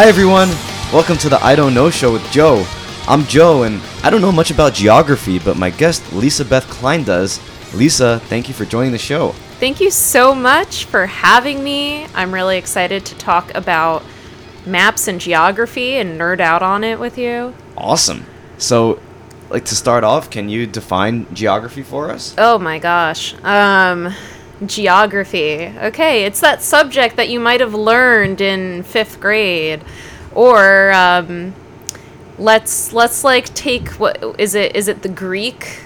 Hi everyone, welcome to the I Don't Know Show with Joe. I'm Joe, and I don't know much about geography, but my guest Lisa Beth Klein does. Lisa, thank you for joining the show. Thank you so much for having me. I'm really excited to talk about maps and geography and nerd out on it with you. Awesome. So, like to start off, can you define geography for us? Oh my gosh. Um geography. Okay, it's that subject that you might have learned in 5th grade or um let's let's like take what is it is it the Greek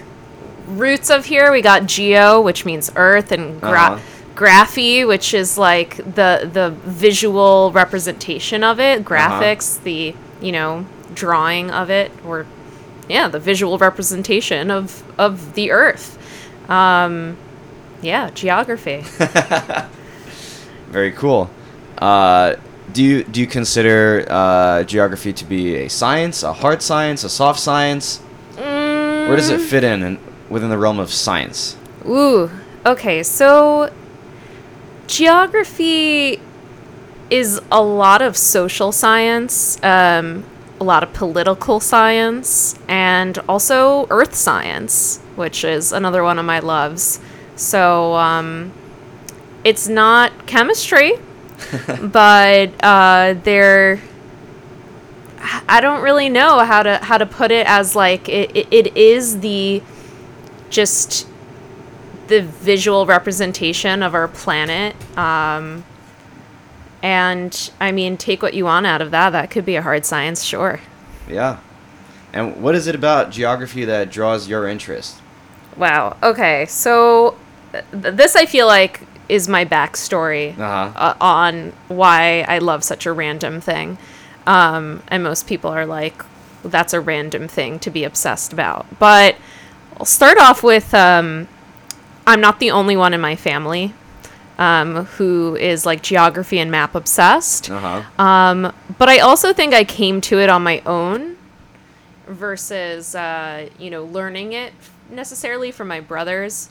roots of here? We got geo, which means earth and gra- Uh-huh. graphy, which is like the the visual representation of it, graphics, the, you know, drawing of it or yeah, the visual representation of of the earth. Um yeah, geography. Very cool. Uh, do you do you consider uh, geography to be a science, a hard science, a soft science? Where does it Mm. fit in, in within the realm of science? Ooh, okay. So geography is a lot of social science, um, a lot of political science, and also earth science, which is another one of my loves. So um, it's not chemistry, but uh, they're. I don't really know how to how to put it as like it, it, it is the just the visual representation of our planet. Um, and I mean, take what you want out of that. That could be a hard science, sure. Yeah. And what is it about geography that draws your interest? Wow. Okay. So this I feel like is my backstory Uh-huh. uh, on why I love such a random thing. Um, and most people are like, that's a random thing to be obsessed about. But I'll start off with um, I'm not the only one in my family um, who is like geography and map obsessed. Uh-huh. Um, but I also think I came to it on my own versus, uh, you know, learning it necessarily from my brothers.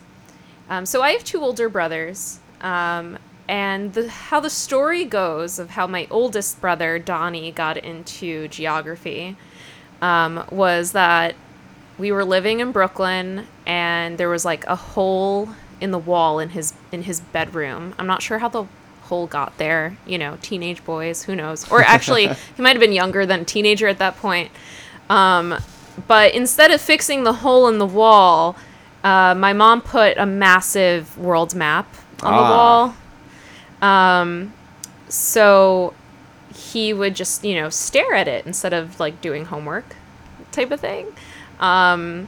Um, so I have two older brothers. Um, and the, how the story goes of how my oldest brother, Donnie, got into geography um, was that we were living in Brooklyn and there was like a hole in the wall in his in his bedroom. I'm not sure how the hole got there, you know, teenage boys, who knows. Or actually, he might have been younger than a teenager at that point. Um, but instead of fixing the hole in the wall, uh, my mom put a massive world map on the Ah. wall. Um, so he would just, you know, stare at it instead of like doing homework type of thing. Um,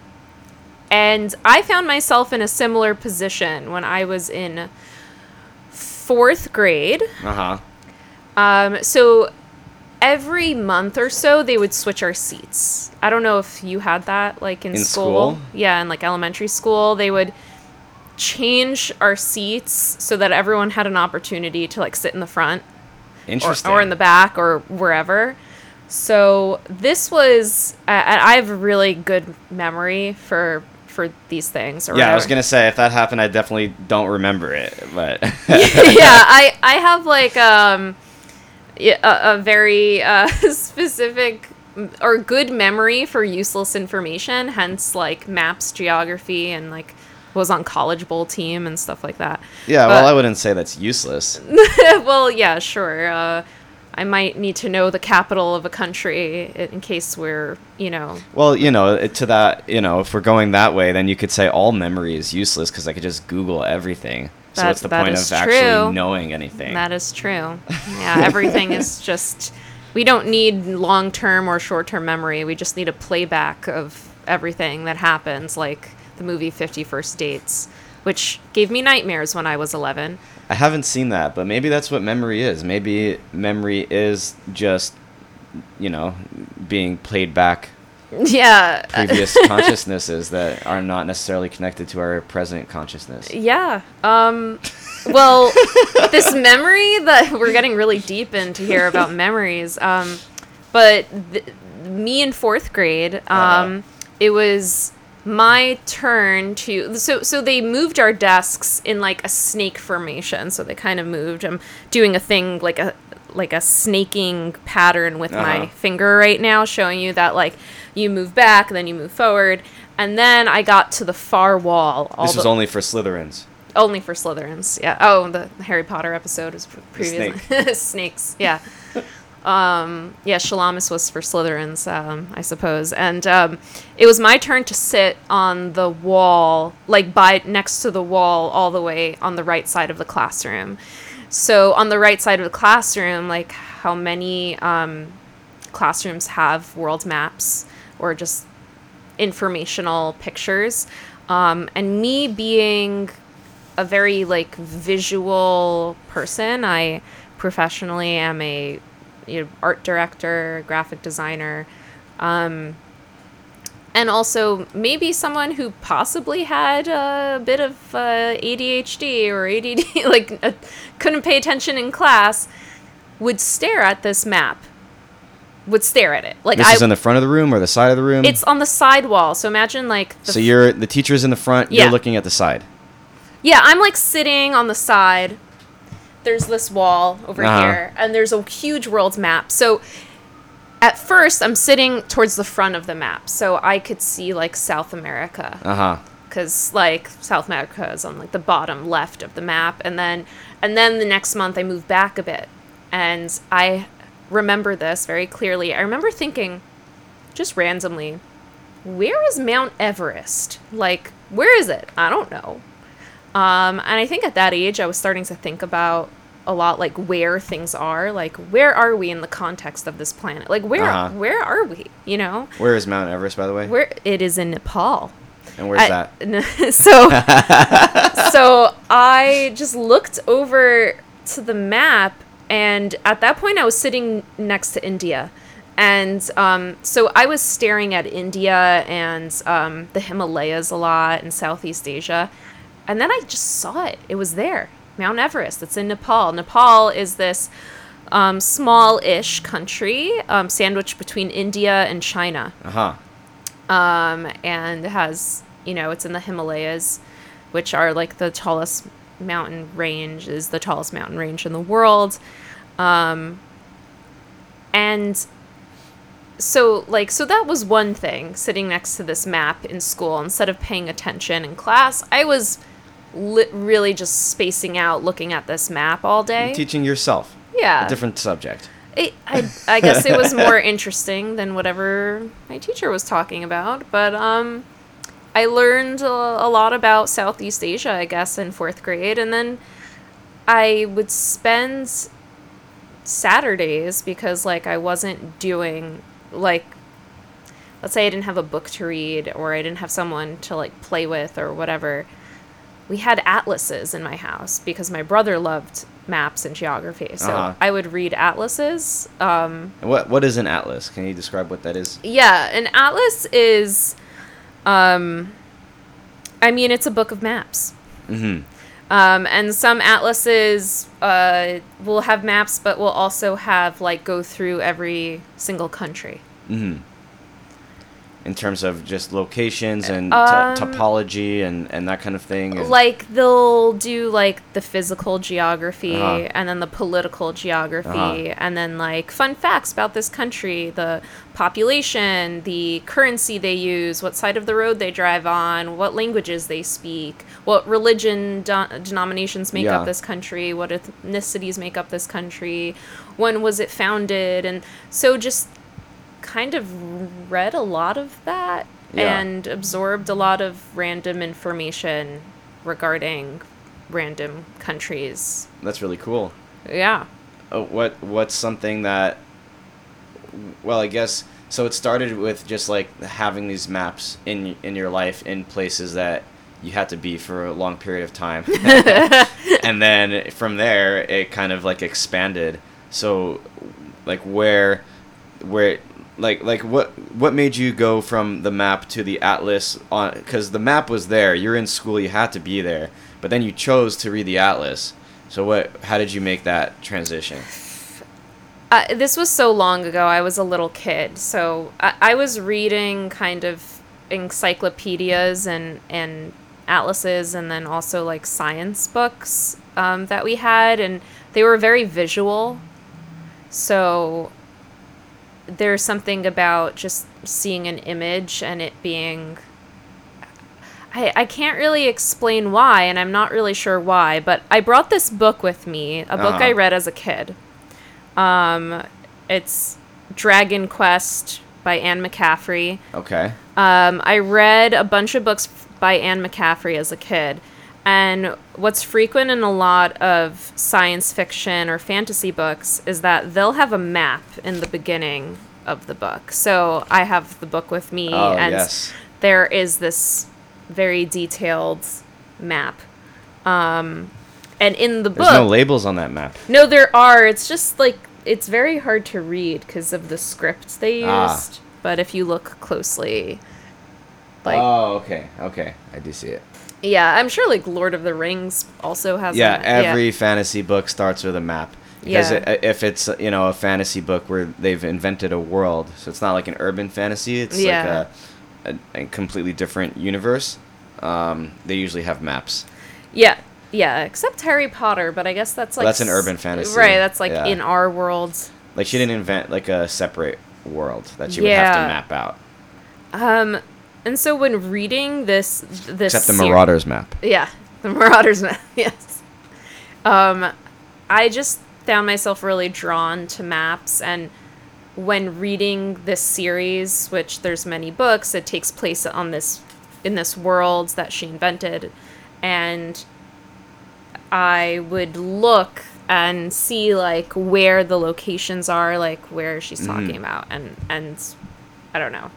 and I found myself in a similar position when I was in fourth grade. Uh-huh. Um, so every month or so, they would switch our seats. I don't know if you had that, like in, In school. school? Yeah, in like elementary school, they would change our seats so that everyone had an opportunity to like sit in the front or, Interesting. or in the back or wherever. So this was I, I have a really good memory for for these things. Or yeah, I was gonna say if that happened, I definitely don't remember it, but yeah, I I have like um a, a very uh, specific or good memory for useless information. Hence, like maps, geography, and like was on college bowl team and stuff like that. yeah. But- Well, I wouldn't say that's useless. well, yeah, sure. Uh, I might need to know the capital of a country in case we're, you know, Well, you know, to that, you know, if we're going that way, then you could say all memory is useless because I could just Google everything. So That- what's the that point of actually true. knowing anything? that is true. Yeah, everything is just. We don't need long term or short term memory. We just need a playback of everything that happens, like the movie Fifty First Dates, which gave me nightmares when I was 11. I haven't seen that, but maybe that's what memory is. Maybe memory is just, you know, being played back Yeah. previous consciousnesses that are not necessarily connected to our present consciousness. Yeah. Um well, this memory that we're getting really deep into here about memories. Um but th- me in 4th grade, um it was my turn to so so they moved our desks in like a snake formation so they kind of moved i'm doing a thing like a like a snaking pattern with Uh-huh. my finger right now, showing you that like you move back, then you move forward, and then I got to the far wall. All This the, was only for Slytherins. only for Slytherins. Yeah. Oh, the Harry Potter episode was previously snakes. Yeah. um, yeah, Shalamis was for Slytherins, um, I suppose. And um, it was my turn to sit on the wall, like by next to the wall, all the way on the right side of the classroom. So on the right side of the classroom, like how many um, classrooms have world maps or just informational pictures. Um, and me being a very like visual person, I professionally am a you know, art director, graphic designer, um, and also maybe someone who possibly had a bit of uh, ADHD or ADD, like uh, couldn't pay attention in class, would stare at this map. Would stare at it like This I. is in the front of the room or the side of the room. it's on the side wall, so imagine like the so you're the teacher's in the front. Yeah. You're looking at the side. Yeah, I'm like sitting on the side. There's this wall over Uh-huh. here, and there's a huge world map. So at first, I'm sitting towards the front of the map, so I could see like South America, Uh huh. because like South America is on like the bottom left of the map, and then and then the next month I moved back a bit, and I remember this very clearly. I remember thinking, just randomly, where is Mount Everest? Like, where is it? I don't know. Um, and I think at that age, I was starting to think about a lot like where things are, like where are we in the context of this planet? Like where Uh-huh. where are we? You know, Where is Mount Everest, by the way? where it is in Nepal. and where's I- that? so so I just looked over to the map, and at that point, I was sitting next to India. And um, so I was staring at India and um, the Himalayas a lot in Southeast Asia. And then I just saw it. It was there Mount Everest. It's in Nepal. Nepal is this um, small ish country um, sandwiched between India and China Uh huh. um, and it has you know it's in the Himalayas, which are like the tallest mountain range is the tallest mountain range in the world, um, and so like so that was one thing sitting next to this map in school instead of paying attention in class i was li- really just spacing out looking at this map all day Teaching yourself. yeah A different subject. it, I, I guess it was more interesting than whatever my teacher was talking about. But um, I learned a, a lot about Southeast Asia, I guess, in fourth grade. And then I would spend Saturdays because, like, I wasn't doing, like, let's say I didn't have a book to read or I didn't have someone to, like, play with or whatever. We had atlases in my house because my brother loved maps and geography. So Uh-huh. I would read atlases. Um, What What is an atlas? Can you describe what that is? yeah, an atlas is, um, I mean, it's a book of maps. Mm-hmm. Um, and some atlases uh, will have maps, but will also have like go through every single country. Mm-hmm. In terms of just locations and Um, to- topology and, and that kind of thing. and- Like they'll do like the physical geography Uh-huh. and then the political geography Uh-huh. and then like fun facts about this country, the population, the currency they use, what side of the road they drive on, what languages they speak, what religion do- denominations make Yeah. up this country, what ethnicities make up this country, when was it founded, and so just kind of read a lot of that Yeah. and absorbed a lot of random information regarding random countries. That's really cool. Yeah. Uh, what What's something that? Well, I guess so. It started with just like having these maps in in your life in places that you had to be for a long period of time, and then from there it kind of like expanded. So, like where, where, like like what what made you go from the map to the atlas on? Because the map was there. You're in school. You had to be there, but then you chose to read the atlas. So what? How did you make that transition? Uh, this was so long ago. I was a little kid, so I, I was reading kind of encyclopedias and and atlases, and then also like science books um, that we had, and they were very visual. So there's something about just seeing an image and it being I, I can't really explain why, and I'm not really sure why, but I brought this book with me, a book Uh-huh. I read as a kid. Um, it's Dragon Quest by Anne McCaffrey. Okay. Um, I read a bunch of books by Anne McCaffrey as a kid. And what's frequent in a lot of science fiction or fantasy books is that they'll have a map in the beginning of the book. So I have the book with me, Oh, and yes. there is this very detailed map. Um, and in the book There's book, no labels on that map. no, there are. It's just like it's very hard to read because of the script they used. Ah. But if you look closely, like oh, okay. Okay. I do see it. Yeah, I'm sure like Lord of the Rings also has. Yeah, every fantasy book starts with a map. Because Yeah. it, if it's you know a fantasy book where they've invented a world, so it's not like an urban fantasy. It's Yeah. like a, a, a completely different universe. Um, they usually have maps. yeah, yeah. Except Harry Potter, but I guess that's like that's an urban fantasy. right? That's like Yeah. in our world. Like she didn't invent like a separate world that you would have to map out. Um, and so when reading this, this Except the ser- Marauders map. Yeah, the Marauders map. Yes. Um, I just found myself really drawn to maps, and when reading this series, which there's many books, it takes place on this in this world that she invented, and I would look and see like where the locations are, like where she's Mhm. talking about, and and I don't know.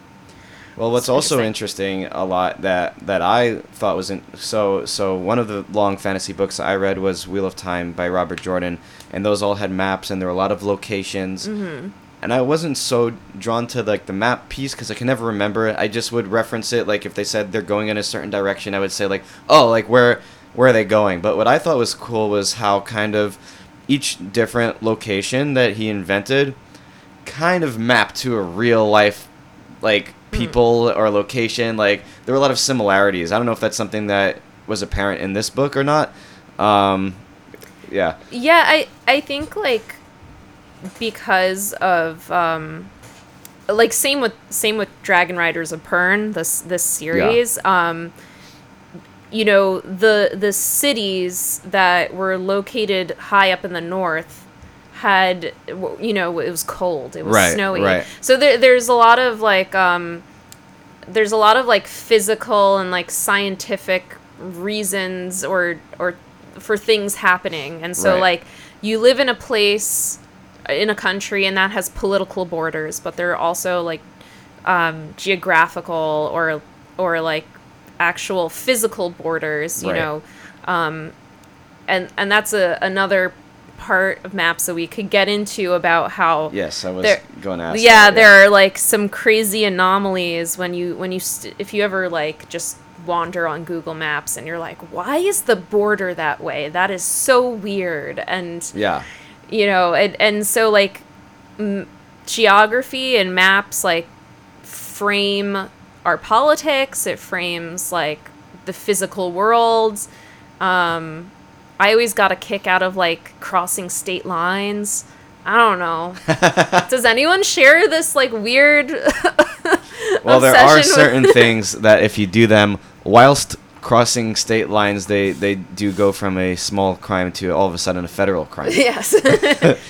Well, what's also interesting. a lot that that I thought was in, so so one of the long fantasy books I read was Wheel of Time by Robert Jordan, and those all had maps and there were a lot of locations. Mm-hmm. And I wasn't so drawn to like the map piece because I can never remember it. I just would reference it like if they said they're going in a certain direction, I would say like, oh, like where where are they going? But what I thought was cool was how kind of each different location that he invented kind of mapped to a real life like people or location like there were a lot of similarities. I don't know if that's something that was apparent in this book or not. Um yeah. Yeah, I I think like because of um like same with same with Dragon Riders of Pern this this series um you know the the cities that were located high up in the north had you know it was cold it was Right, snowy right. so there, there's a lot of like um there's a lot of like physical and like scientific reasons or or for things happening and so Right. like you live in a place in a country and that has political borders but there are also like um, geographical or or like actual physical borders you know um, and and that's a another part of maps that we could get into about how yes i was There- going to ask yeah, that, there are like some crazy anomalies when you when you st- if you ever like just wander on Google Maps and you're like, why is the border that way? That is so weird. And yeah you know, and and so like m- geography and maps like frame our politics. It frames like the physical world. Um, I always got a kick out of like crossing state lines. I don't know. Does anyone share this like weird? well there are certain things that if you do them whilst crossing state lines they they do go from a small crime to all of a sudden a federal crime yes,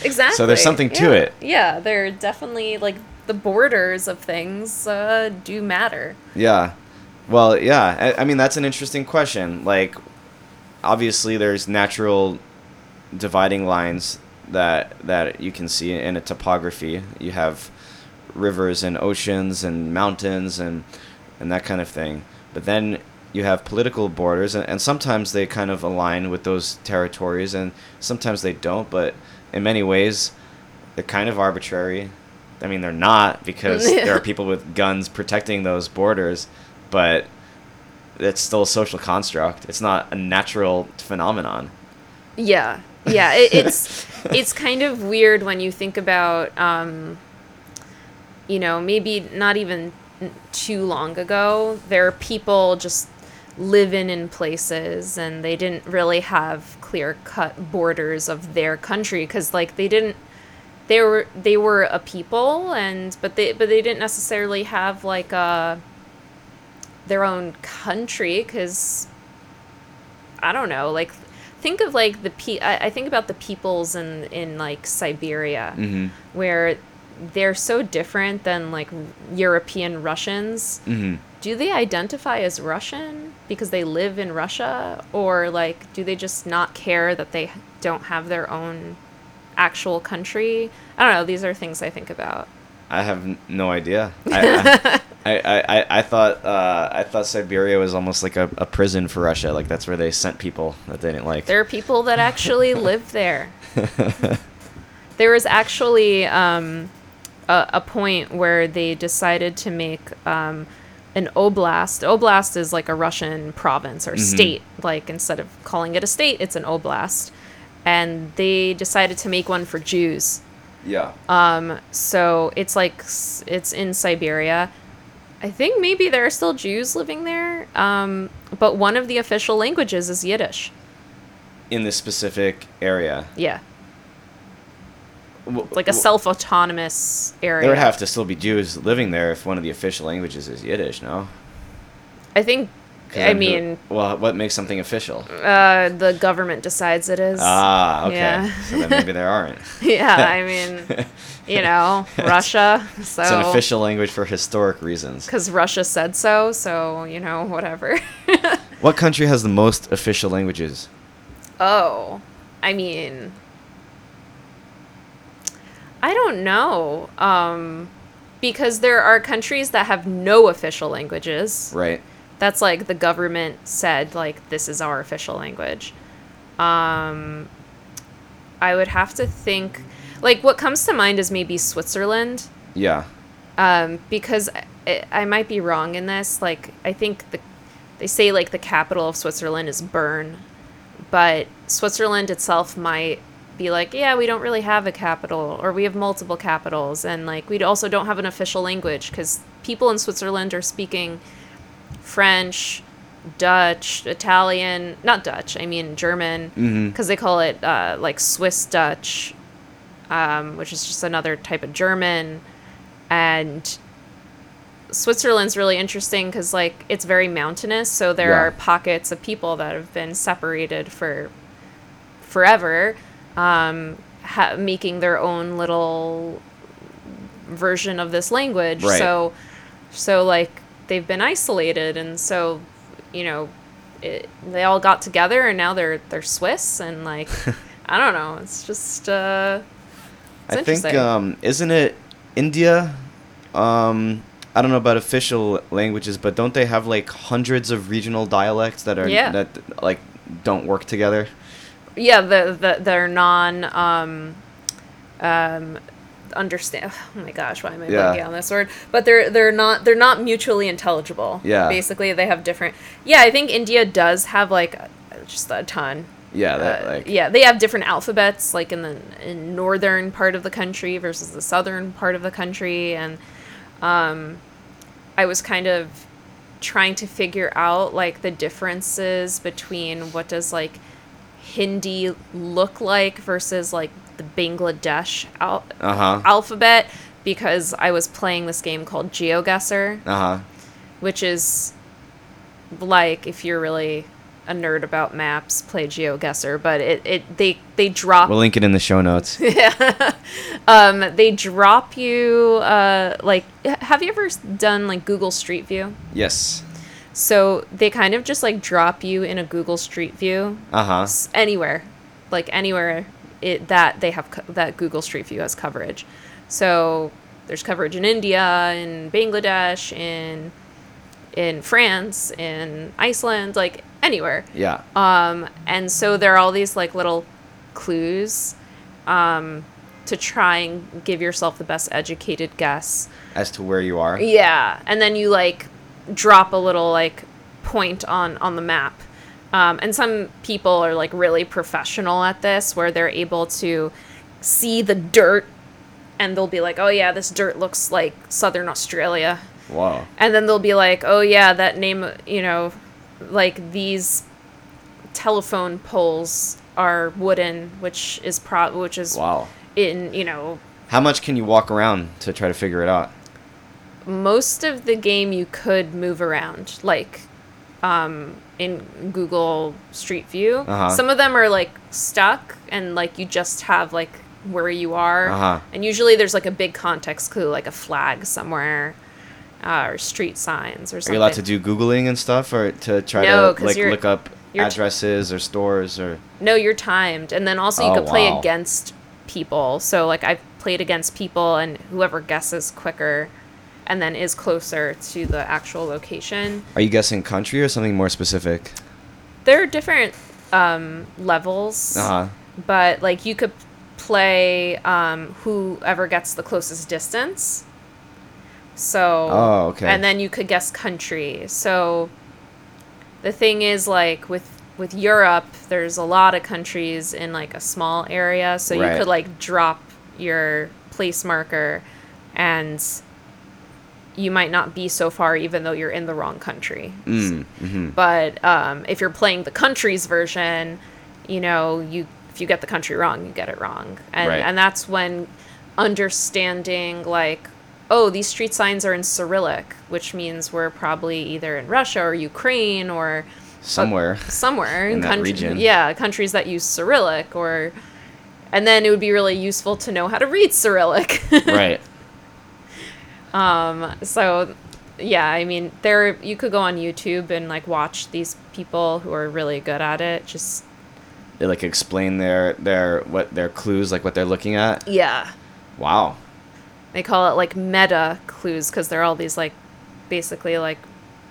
exactly. So there's something to Yeah. it. Yeah, they're definitely like the borders of things uh, do matter. Yeah. Well, yeah. I, I mean, that's an interesting question. Like, obviously, there's natural dividing lines that that you can see in a topography. You have rivers and oceans and mountains and and that kind of thing. But then you have political borders, and, and sometimes they kind of align with those territories, and sometimes they don't. But in many ways, they're kind of arbitrary. I mean, they're not because there are people with guns protecting those borders, but it's still a social construct. It's not a natural phenomenon. Yeah, yeah. It, it's it's kind of weird when you think about, um, you know, maybe not even too long ago, there are people just living in places and they didn't really have clear cut borders of their country because like they didn't they were they were a people and but they but they didn't necessarily have like a their own country because I don't know like think of like the pe- I, I think about the peoples in in like Siberia Mm-hmm. where they're so different than like European Russians. Mm-hmm. Do they identify as Russian because they live in Russia or like do they just not care that they don't have their own actual country? I don't know, these are things I think about. I have no idea. I, I, I, I, I thought uh, I thought Siberia was almost like a, a prison for Russia. Like that's where they sent people that they didn't like. There are people that actually live there. There was actually um, a, a point where they decided to make um, an oblast. Oblast is like a Russian province or state. Like instead of calling it a state, it's an oblast. And they decided to make one for Jews. Yeah. Um, so it's like it's in Siberia. I think maybe there are still Jews living there. Um, but one of the official languages is Yiddish. In this specific area. Yeah. It's like a self autonomous area. There would have to still be Jews living there if one of the official languages is Yiddish. No. I think. I who- mean, well, what makes something official? uh, the government decides it is. Ah, okay. Yeah. so then maybe there aren't. yeah, I mean, you know, Russia. So It's an official language for historic reasons. because Russia said so. So you know, whatever. What country has the most official languages? oh, I mean, I don't know. Um, because there are countries that have no official languages. Right. That's like the government said like this is our official language. Um i would have to think like what comes to mind is maybe switzerland. Yeah. um because I, I might be wrong in this like i think the they say like the capital of switzerland is bern. But switzerland itself might be like yeah we don't really have a capital or we have multiple capitals. And like we also don't have an official language because people in switzerland are speaking French, Dutch, Italian, not Dutch, I mean German, because they call it uh, like Swiss Dutch, um, which is just another type of German. And Switzerland's really interesting because like it's very mountainous, so there Yeah. are pockets of people that have been separated for forever, um, ha- making their own little version of this language. Right. So, so like they've been isolated, and so you know, it, they all got together, and now they're they're Swiss, and like I don't know, it's just uh, it's I think um, isn't it India? Um, I don't know about official languages, but don't they have like hundreds of regional dialects that are Yeah. that like don't work together? yeah, the the they're non um, um, understand. Oh my gosh, why am I Yeah. blanking on this word? But they're they're not they're not mutually intelligible. Yeah. basically they have different. Yeah, I think India does have like just a ton. Yeah, that Uh, like yeah, they have different alphabets, like in the in northern part of the country versus the southern part of the country, and um, I was kind of trying to figure out like the differences between what does like Hindi look like versus like the Bangladesh al- Uh huh. alphabet because I was playing this game called GeoGuessr Uh huh. which is like if you're really a nerd about maps, play GeoGuessr. But it, it they they drop We'll link it in the show notes. um they drop you uh like have you ever done like Google Street View? yes. So they kind of just like drop you in a Google Street View Uh huh. anywhere, like anywhere it that they have that Google Street View has coverage. So there's coverage in India, in Bangladesh, in in France, in Iceland, like anywhere. Yeah. Um, and so there are all these like little clues um, to try and give yourself the best educated guess. As to where you are. Yeah, and then you like drop a little like point on on the map. Um, and some people are like really professional at this, where they're able to see the dirt, and they'll be like, "Oh yeah, this dirt looks like Southern Australia," Wow. and then they'll be like, "Oh yeah, that name, you know, like these telephone poles are wooden, which is pro, which is Wow. in you know How much can you walk around to try to figure it out? most of the game you could move around, like um, in Google Street View. Uh-huh. Some of them are like stuck, and like you just have like where you are, Uh-huh. and usually there's like a big context clue, like a flag somewhere. Uh, or street signs or something. Are you allowed to do googling and stuff, or to try No, to like look up you're t- addresses or stores or? No, you're timed, and then also you Oh, could play wow. against people. So like I've played against people, and whoever guesses quicker, and then is closer to the actual location. Are you guessing country or something more specific? There are different um, levels, Uh huh. but like you could play um, whoever gets the closest distance. So Oh, okay. and then you could guess country. So the thing is like with with Europe, there's a lot of countries in like a small area, so you could like drop your place marker and you might not be so far even though you're in the wrong country. Mm, mm-hmm. But um, if you're playing the country's version, you know, you if you get the country wrong, you get it wrong, and Right. and that's when understanding like, oh, these street signs are in Cyrillic, which means we're probably either in Russia or Ukraine or Somewhere. somewhere In that country- region. Yeah, countries that use Cyrillic or. And then it would be really useful to know how to read Cyrillic. right. Um, so yeah, I mean, there you could go on YouTube and like watch these people who are really good at it. Just They like explain their their what their clues, like what they're looking at. yeah, Wow. they call it like meta clues because they're all these like basically like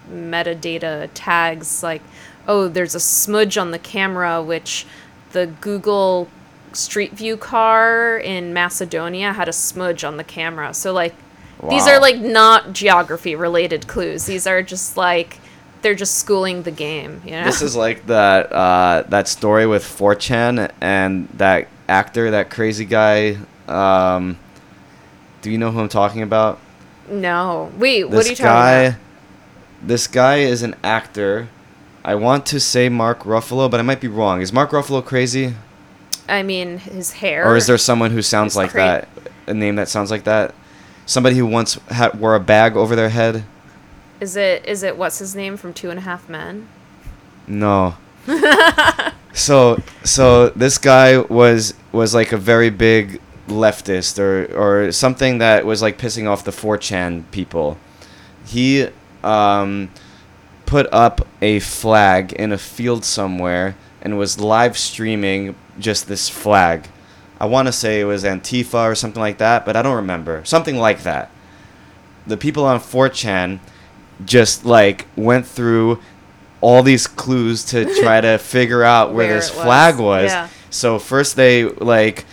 metadata tags. Like, oh, there's a smudge on the camera, which the Google Street View car in Macedonia had a smudge on the camera. So like. These are like not geography related clues. These are just like they're just schooling the game, you know. This is like that uh, that story with 4chan and that actor, that crazy guy. Um, do you know who I'm talking about? no. Wait, This what are you talking guy, about? This guy is an actor. I want to say Mark Ruffalo, but I might be wrong. Is Mark Ruffalo crazy, I mean, his hair. or is there someone who sounds like cra- that? A name that sounds like that? Somebody who once had, wore a bag over their head? Is it is it what's his name from Two and a Half Men? No. so so this guy was was like a very big leftist or or something that was like pissing off the 4chan people. He um, put up a flag in a field somewhere and was live streaming just this flag. I want to say it was Antifa or something like that, but I don't remember. Something like that. The people on 4chan just like went through all these clues to try to figure out where, Where this was. flag was. Yeah. So first they like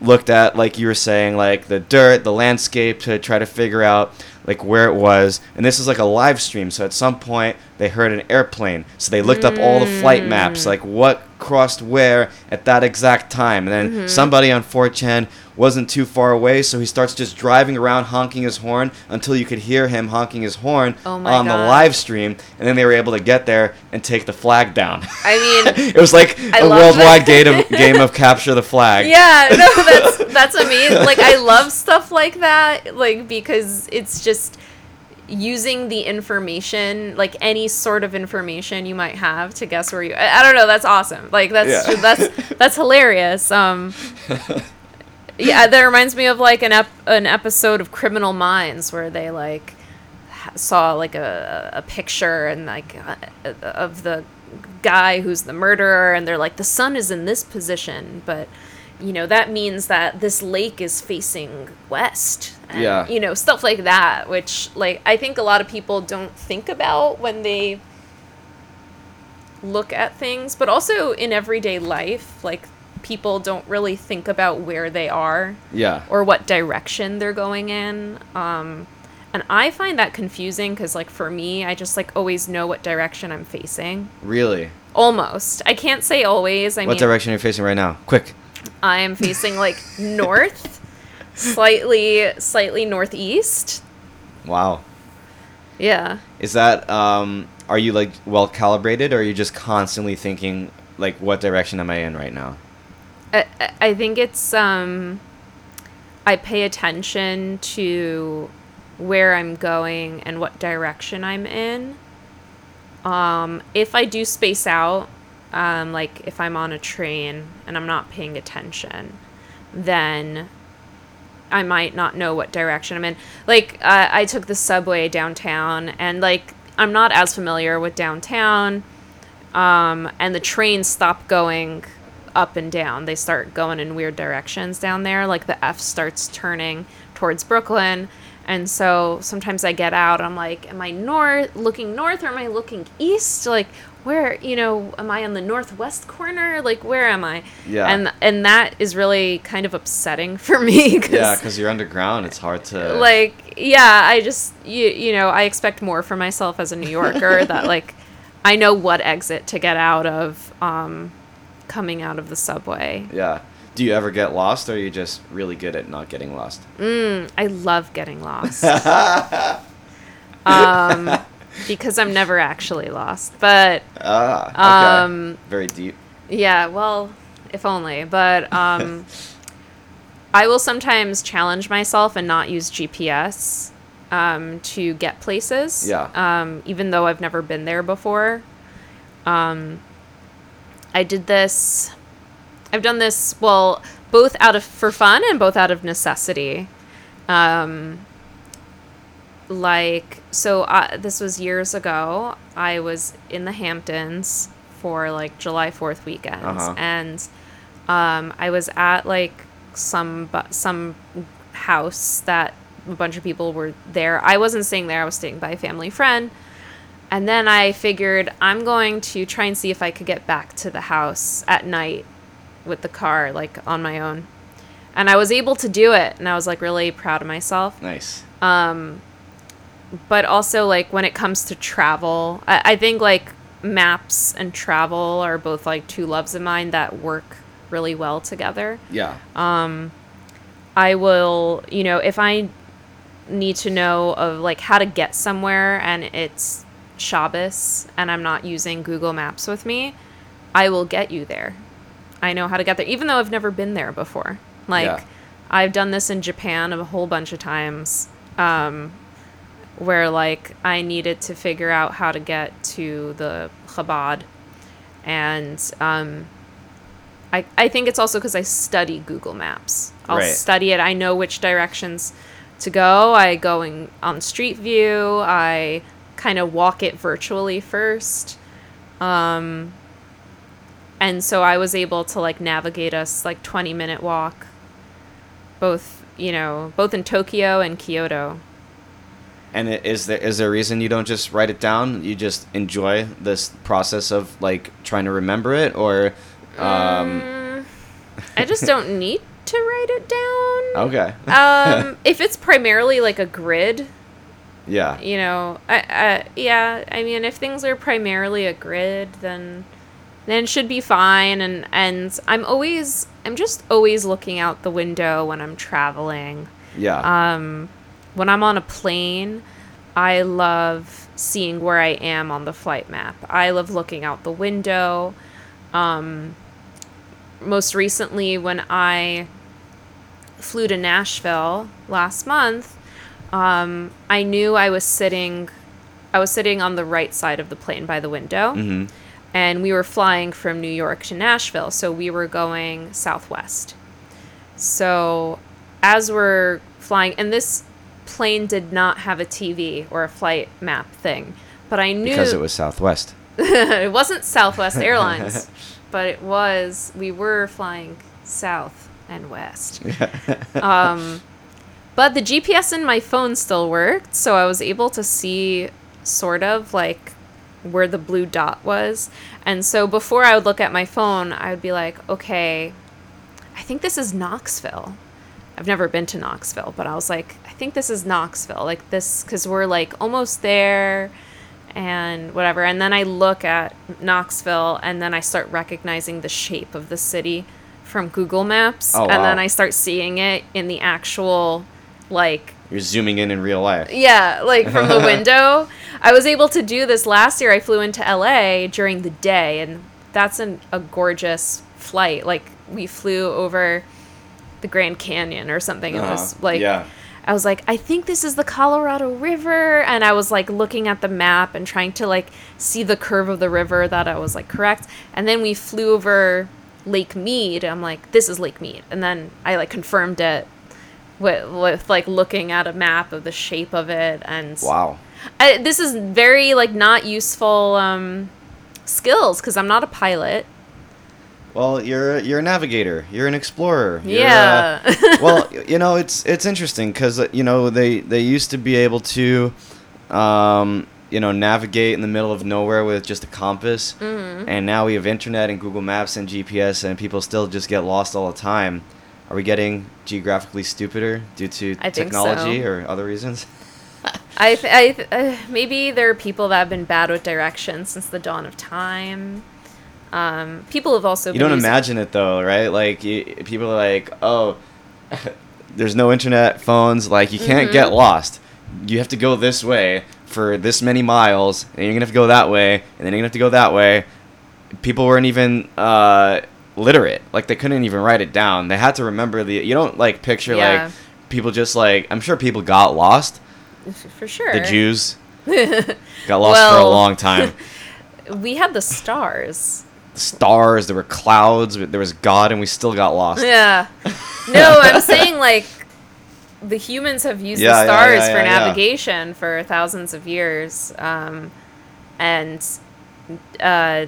looked at like you were saying like the dirt, the landscape to try to figure out like where it was. And this is like a live stream, so at some point they heard an airplane. So they looked up all the flight Mm. maps, like what crossed where at that exact time. And then Mm-hmm. somebody on 4chan wasn't too far away, so he starts just driving around honking his horn until you could hear him honking his horn Oh on the live stream. And then they were able to get there and take the flag down. I mean, it was like I a worldwide game of, game of capture the flag. yeah, no, that's that's amazing. Like I love stuff like that, like because it's just using the information, like any sort of information you might have to guess where you. I, I don't know. That's awesome. Like that's Yeah. that's that's hilarious. Um, yeah, that reminds me of like an ep- an episode of Criminal Minds where they like ha- saw like a a picture and like uh, of the guy who's the murderer and they're like the sun is in this position but you know that means that this lake is facing west and, Yeah. you know stuff like that which like i think a lot of people don't think about when they look at things but also in everyday life like people don't really think about where they are Yeah. or what direction they're going in. Um, and I find that confusing because, like, for me, I just like always know what direction I'm facing. Really? Almost. I can't say always. I mean what mean, direction are you facing right now? Quick. I am facing like north, slightly, slightly northeast. Wow. Yeah. Is that um are you like well calibrated or are you just constantly thinking like what direction am I in right now? I, I- think it's um I pay attention to where I'm going and what direction I'm in. Um, if I do space out, um, like if I'm on a train and I'm not paying attention, then I might not know what direction I'm in. Like uh, I took the subway downtown, and like I'm not as familiar with downtown, um, and the trains stop going up and down. They start going in weird directions down there. Like the F starts turning towards Brooklyn. And so sometimes I get out, I'm like, am I north looking north or am I looking east? Like where, you know, am I on the northwest corner? Like where am I? Yeah. And and that is really kind of upsetting for me cuz Yeah, because you're underground. It's hard to like yeah, I just you you know, I expect more for myself as a New Yorker that like I know what exit to get out of um coming out of the subway. Yeah. Do you ever get lost, or are you just really good at not getting lost? Mm, I love getting lost. um, because I'm never actually lost. But Ah, okay. um, Very deep. yeah, well, if only. But um, I will sometimes challenge myself and not use GPS um, to get places. Yeah. Um, even though I've never been there before. Um, I did this. I've done this well, both out of for fun and both out of necessity. Um, like so, uh, this was years ago. I was in the Hamptons for like July Fourth weekends, Uh-huh. and um, I was at like some some house that a bunch of people were there. I wasn't staying there. I was staying by a family friend. And then I figured I'm going to try and see if I could get back to the house at night with the car, like on my own. And I was able to do it, and I was like really proud of myself. Nice. But also, like when it comes to travel, I, I think like maps and travel are both like two loves of mine that work really well together. Yeah. Um, I will, you know, if I need to know of like how to get somewhere and it's Shabbos and I'm not using Google Maps with me, I will get you there. I know how to get there, even though I've never been there before. Like, Yeah. I've done this in Japan a whole bunch of times, um, where like I needed to figure out how to get to the Chabad, and um, I, I think it's also because I study Google Maps. I'll Right. study it. I know which directions to go. I go in, on Street View. I kind of walk it virtually first. Um, and so I was able to like navigate us like 20 minute walk, both, you know, both in Tokyo and Kyoto. And is there is there a reason you don't just write it down? You just enjoy this process of like trying to remember it, or um, Mm, I just don't need to write it down. okay, Um, if it's primarily like a grid, yeah, you know, I, I, yeah, I mean, if things are primarily a grid, then then it should be fine. And and I'm always, I'm just always looking out the window when I'm traveling. yeah, Um, when I'm on a plane, I love seeing where I am on the flight map. I love looking out the window. Um, most recently, when I flew to Nashville last month, um, I knew I was sitting, I was sitting on the right side of the plane by the window, hmm and we were flying from New York to Nashville, so we were going southwest. So, as we're flying, and this plane did not have a TV or a flight map thing, but I knew because it was Southwest. it wasn't Southwest Airlines, but it was. We were flying south and west. um, but the GPS in my phone still worked, so I was able to see sort of like where the blue dot was. And so before I would look at my phone, I would be like, okay, I think this is Knoxville. I've never been to Knoxville, but I was like, think this is Knoxville. Like this, because we're like almost there and whatever. And then I look at Knoxville and then I start recognizing the shape of the city from Google Maps. Oh, and then. I start seeing it in the actual, like, You're zooming in in real life. yeah, like from the window. I was able to do this last year. I flew into LA during the day, and that's an, a gorgeous flight. Like, we flew over the Grand Canyon or something. It was Uh-huh. like yeah. I was like, I think this is the Colorado River, and I was like looking at the map and trying to like see the curve of the river that I was like correct. And then we flew over Lake Mead. I'm like, this is Lake Mead, and then I like confirmed it with, with like looking at a map of the shape of it, and Wow. I, this is very like not useful um, skills because I'm not a pilot. Well, you're you're a navigator. You're an explorer. You're, Yeah. uh, well, you know it's it's interesting because you know they they used to be able to, um, you know, navigate in the middle of nowhere with just a compass, Mm-hmm. and now we have internet and Google Maps and GPS, and people still just get lost all the time. Are we getting geographically stupider due to I technology so. or other reasons? I, th- I th- uh, maybe there are people that have been bad with directions since the dawn of time. Um, people have also You been don't imagine it though, right? Like you, people are like, "Oh, there's no internet, phones. Like you can't get Mm-hmm. lost. You have to go this way for this many miles, and you're gonna have to go that way, and then you're gonna have to go that way." People weren't even uh, literate. Like they couldn't even write it down. They had to remember the. You don't like picture Yeah. like people just like. I'm sure people got lost. for sure. The Jews got lost for a long time. we had the stars. Stars, there were clouds, there was God, and we still got lost. Yeah. No, I'm saying like the humans have used Yeah, the stars yeah, for yeah, yeah. navigation for thousands of years, um, and uh,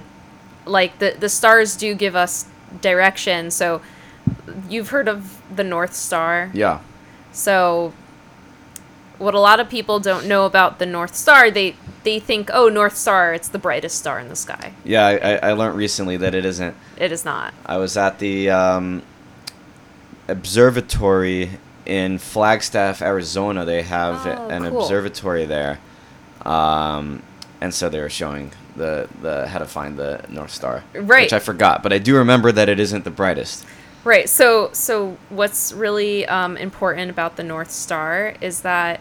like the the stars do give us direction. So you've heard of the North Star. Yeah. So what a lot of people don't know about the North Star, they they think, oh, North Star, it's the brightest star in the sky. Yeah, I, I- I learned recently that it isn't. It is not. I was at the um, observatory in Flagstaff, Arizona. They have Oh, an cool. observatory there, um, and so they were showing the, the how to find the North Star, Right. Which I forgot, but I do remember that it isn't the brightest. Right. So so what's really um, important about the North Star is that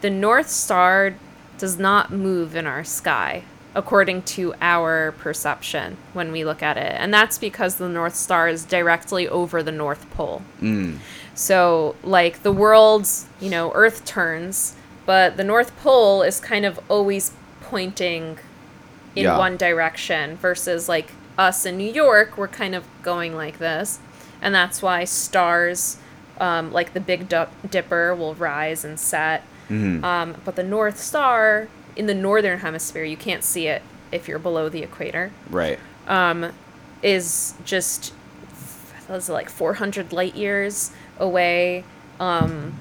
the North Star does not move in our sky according to our perception when we look at it. And that's because the North Star is directly over the North Pole. Mm. So, like the world's, you know, Earth turns, but the North Pole is kind of always pointing in Yeah. one direction versus like us in New York, we're kind of going like this. And that's why stars, um, like the Big Dipper, will rise and set. Mhm. Um, but the North Star in the northern hemisphere, you can't see it if you're below the equator Right. is just was it like 400 light years away um,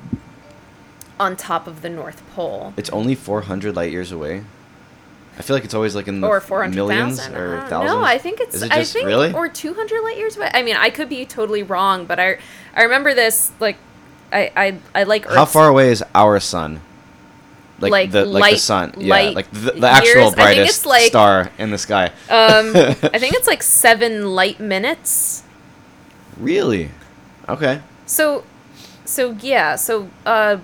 on top of the North Pole. It's only 400 light years away. I feel like it's always like in the Or f- 400,000. millions I or thousands. No, I think it's it I just think really? or 200 light years away. I mean, I could be totally wrong, but I I remember this like I I, I like How far away is our sun? Like, Like the like the sun, yeah, like the, the actual years? Brightest like- star in the sky. Um, I think it's like 7 light minutes. Really? Okay. So, so yeah, so uh,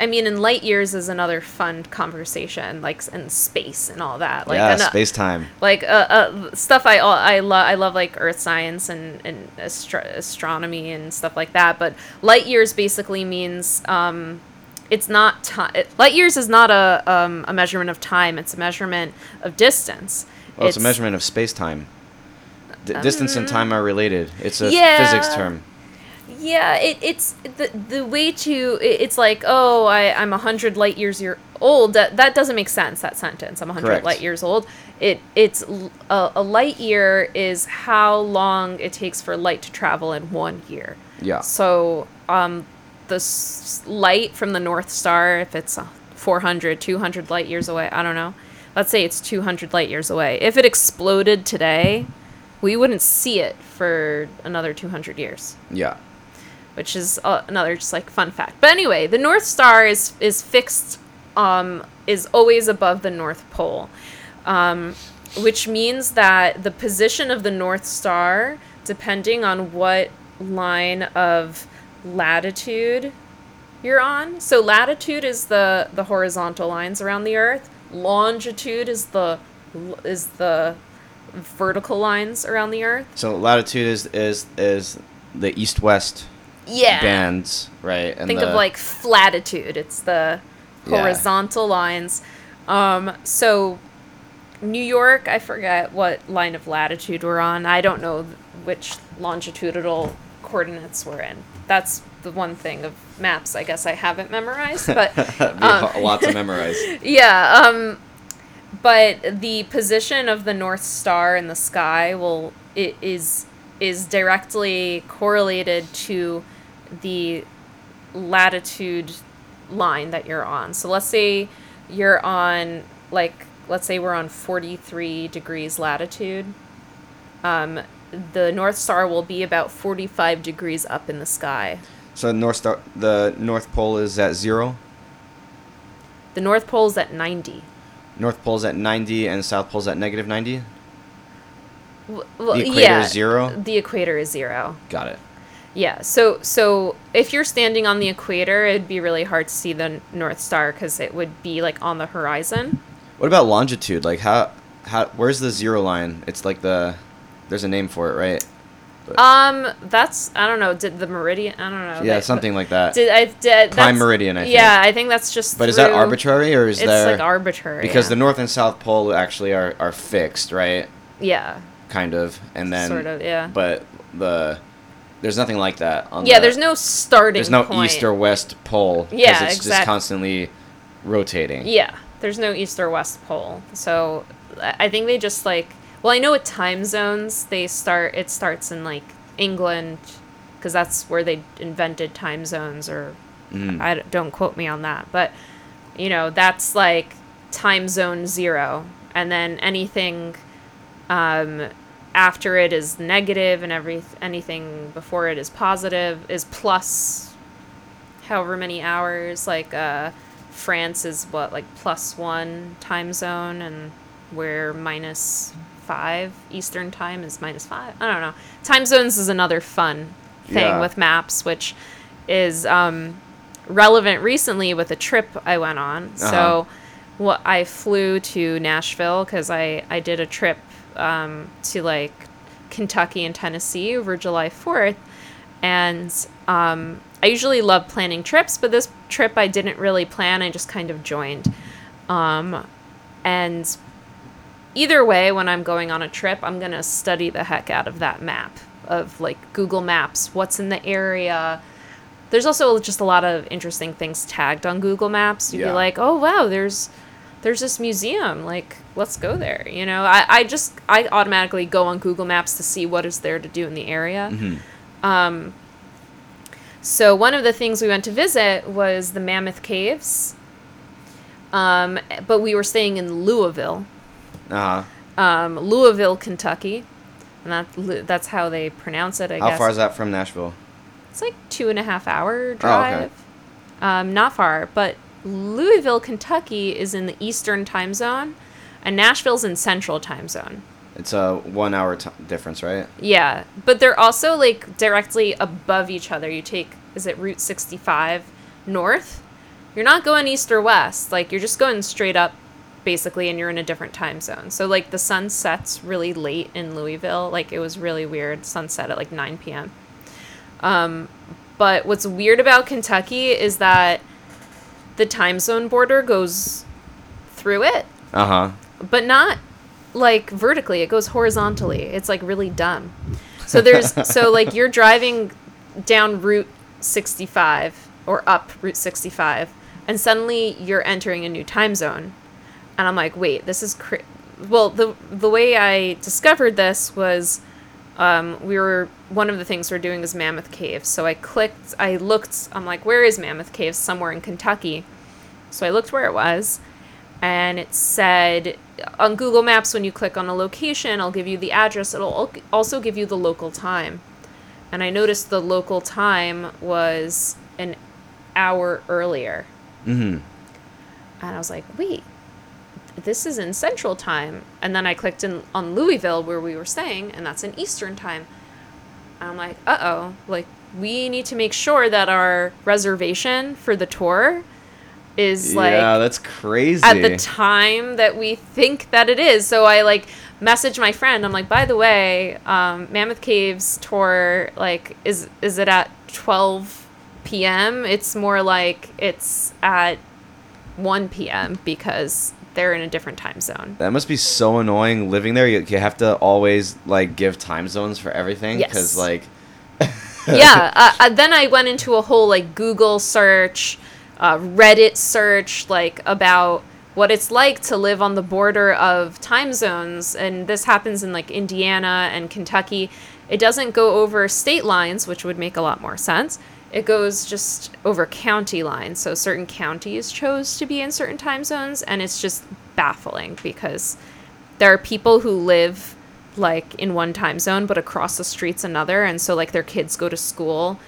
I mean, in light years is another fun conversation, like in space and all that. Like, yeah, uh, space time. like uh, uh, stuff I I love. I love like earth science and and astro- astronomy and stuff like that. But light years basically means um, it's not time. Light years is not a um, a measurement of time. It's a measurement of distance. Well, it's, a measurement of space time. D- distance and time are related. It's a Um, Yeah. physics term. Yeah, it, it's the the way to it- it's like oh I I'm a hundred light years year old that that doesn't make sense that sentence I'm a hundred light years old. It it's a, a light year is how long it takes for light to travel in one year. Yeah. so um the s- light from the North Star if it's uh, 400 200 light years away I don't know. Let's say it's 200 light years away. If it exploded today we wouldn't see it for another 200 years. Yeah. Which is uh, another just like fun fact. But anyway, the North Star is is fixed, um, is always above the North Pole, um, which means that the position of the North Star, depending on what line of latitude you're on. So latitude is the the horizontal lines around the Earth. Longitude is the is the vertical lines around the Earth. So latitude is is is the east west Yeah. bands, right? And Think the- of like flatitude. It's the Yeah. horizontal lines. Um, so New York, I forget what line of latitude we're on. I don't know which longitudinal coordinates we're in. That's the one thing of maps I guess I haven't memorized, but um, a lot to memorize. yeah, um but the position of the north star in the sky will it is is directly correlated to the latitude line that you're on. So let's say you're on like let's say we're on 43 degrees latitude. Um the north star will be about 45 degrees up in the sky. So North Star, the North Pole is at zero. The north pole is at 90. North Pole's at 90 and South Pole's at negative 90. Well, The equator yeah, is zero? The equator is zero. Got it. Yeah. So so if you're standing on the equator, it'd be really hard to see the North Star because it would be like on the horizon. What about longitude? Like how how where's the zero line? It's like the there's a name for it, right? Um, that's I don't know. Did the meridian? I don't know. yeah, That- something like that. Did I did Prime meridian, I think. Yeah, I think that's just. but is that arbitrary or is It's there like arbitrary. because yeah. the North and South Pole actually are are fixed, right? Yeah. Kind of, and then Sort of, yeah. But the there's nothing like that on Yeah. the- There's no starting. there's no point. east or west pole. Yeah, it's just constantly rotating. Yeah, there's no east or west pole. So I think they just like. Well, I know with time zones they start. It starts in like England, because that's where they invented time zones. Or Mm. I don't quote me on that, but you know that's like time zone zero, and then anything um, after it is negative, and every anything before it is positive is plus however many hours. Like uh, France is what like plus one time zone, and we're minus five Eastern time is minus five. I don't know. Time zones is another fun thing Yeah. with maps, which is um, relevant recently with a trip I went on. Uh-huh. So, what I flew to Nashville because I I did a trip um, to like Kentucky and Tennessee over July Fourth, and um, I usually love planning trips, but this trip I didn't really plan. I just kind of joined, um, and either way, when I'm going on a trip, I'm gonna study the heck out of that map of like Google Maps, what's in the area. There's also just a lot of interesting things tagged on Google Maps. You'd Yeah. be like, oh wow, there's there's this museum. Like, let's go there. You know, I, I just I automatically go on Google Maps to see what is there to do in the area. Mhm. So one of the things we went to visit was the Mammoth Caves. Um, but we were staying in Louisville, Uh-huh. um, Louisville, Kentucky, and that that's how they pronounce it. I How guess how far is that from Nashville? it's like two and a half hour Oh, okay. drive. um, not far, but Louisville, Kentucky is in the Eastern time zone, and Nashville's in Central time zone. It's a one hour t- difference, right? Yeah, but they're also like directly above each other. You take is it Route 65 north? You're not going east or west. Like you're just going straight up basically and you're in a different time zone. So like the sun sets really late in Louisville. Like it was really weird. Sunset at like 9 p.m. Um but what's weird about Kentucky is that the time zone border goes through it Uh huh. but not like vertically it goes horizontally it's like really dumb so there's so like you're driving down route 65 or up route 65 and suddenly you're entering a new time zone and i'm like wait this is cra-. well the the way i discovered this was um, we were one of the things we're doing is mammoth Cave. so i clicked i looked i'm like where is mammoth Cave? somewhere in kentucky so i looked where it was and it said on Google Maps when you click on a location, I'll give you the address. It'll also give you the local time. And I noticed the local time was an hour earlier. Mm-hmm. And I was like, wait, this is in Central Time. And then I clicked in on Louisville where we were staying, and that's in Eastern Time. I'm like, uh oh, like we need to make sure that our reservation for the tour is like yeah, that's crazy. at the time that we think that it is. So I like message my friend. I'm like, by the way, um, Mammoth Caves tour like is is it at 12 p.m. It's more like it's at 1 p.m. because they're in a different time zone. That must be so annoying living there. You, you have to always like give time zones for everything Yes. because like yeah. Uh, uh, then I went into a whole like Google search, uh, Reddit search, like about what it's like to live on the border of time zones, and this happens in like Indiana and Kentucky. It doesn't go over state lines, which would make a lot more sense. It goes just over county lines. So certain counties chose to be in certain time zones, and it's just baffling because there are people who live like in one time zone but across the streets another and so like their kids go to school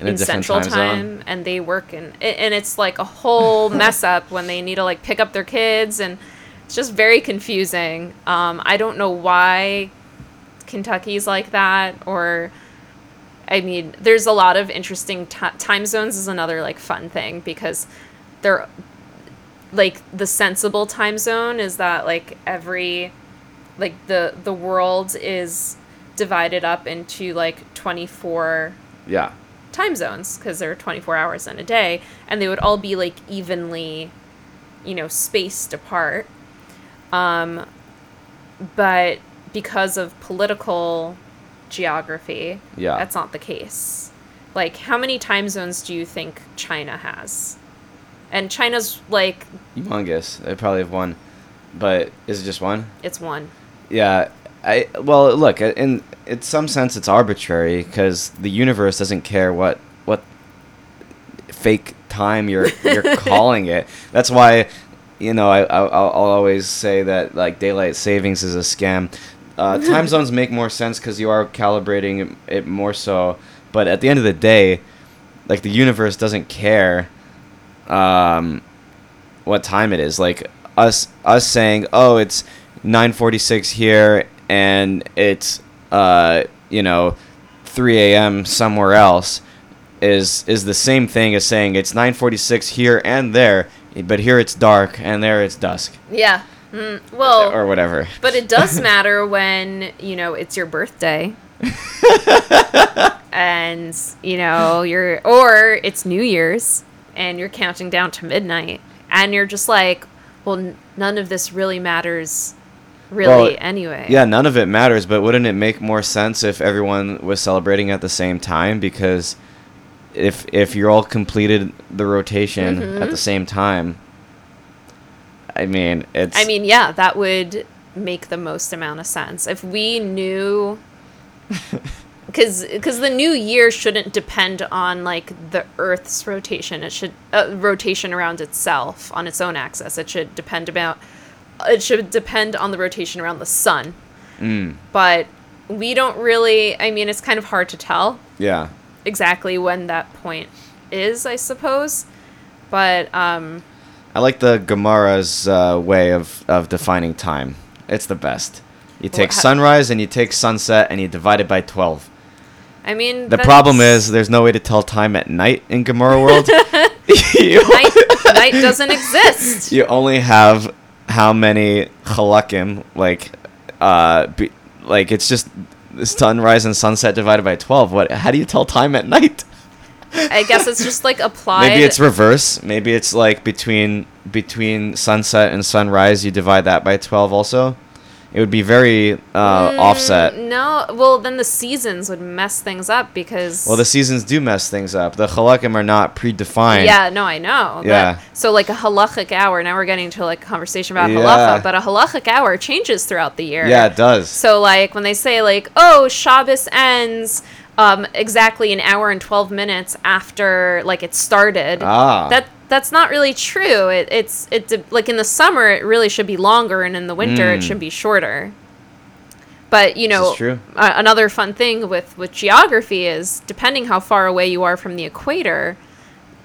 in, in, central time, time, and they work in and it's like a whole mess up when they need to like pick up their kids and it's just very confusing um, i don't know why kentucky's like that or i mean there's a lot of interesting ti time zones is another like fun thing because they're like the sensible time zone is that like every like the the world is divided up into like 24 Yeah. time zones because there are 24 hours in a day and they would all be like evenly you know spaced apart um but because of political geography Yeah. that's not the case like how many time zones do you think china has and china's like Humongous. They probably have one, but is it just one? it's one Yeah. I well, look, in in some sense, it's arbitrary because the universe doesn't care what what fake time you're you're calling it. That's why, you know, I I'll, I'll always say that like daylight savings is a scam. Uh, time zones make more sense because you are calibrating it, it more so. But at the end of the day, like the universe doesn't care um, what time it is. Like us us saying, oh, it's 9:46 here and it's uh, you know 3 a.m. somewhere else is is the same thing as saying it's 9:46 here and there, but here it's dark and there it's dusk yeah mm, well or whatever. But it does matter when, you know, it's your birthday. and, you know, you're or it's New Year's and you're counting down to midnight and you're just like, well, n- none of this really matters really Well, anyway. Yeah, none of it matters, but wouldn't it make more sense if everyone was celebrating at the same time? Because if if you're all completed the rotation at Mhm. the same time, I mean, it's. I mean, yeah, that would make the most amount of sense. If we knew because because the new year shouldn't depend on like the earth's rotation it should uh, rotation around itself on its own axis it should depend about it should depend on the rotation around the sun Mm, but we don't really i mean it's kind of hard to tell yeah. exactly when that point is i suppose but um I like the Gemara's uh, way of, of defining time. It's the best. You take ha- sunrise and you take sunset and you divide it by 12. i mean The problem is there's no way to tell time at night in Gemara world. night, night doesn't exist you only have how many halakim, like, uh, be, like it's just sunrise and sunset divided by 12. What? How do you tell time at night? I guess it's just like applied Maybe it's reverse. Maybe it's like between between sunset and sunrise, you divide that by 12 also. It would be very uh, Mm, offset. No, well then the seasons would mess things up because Well, the seasons do mess things up. The halakim are not predefined. yeah, no, I know. Yeah. That- so like a halachic hour. Now we're getting to like a conversation about Yeah. halacha, but a halachic hour changes throughout the year. Yeah, it does. So like when they say like, oh, Shabbos ends um, exactly an hour and twelve minutes after like it started. Ah. That that's not really true. It, it's it like in the summer it really should be longer, and in the winter it Mm. should be shorter. But you know. Uh, another fun thing with with geography is depending how far away you are from the equator,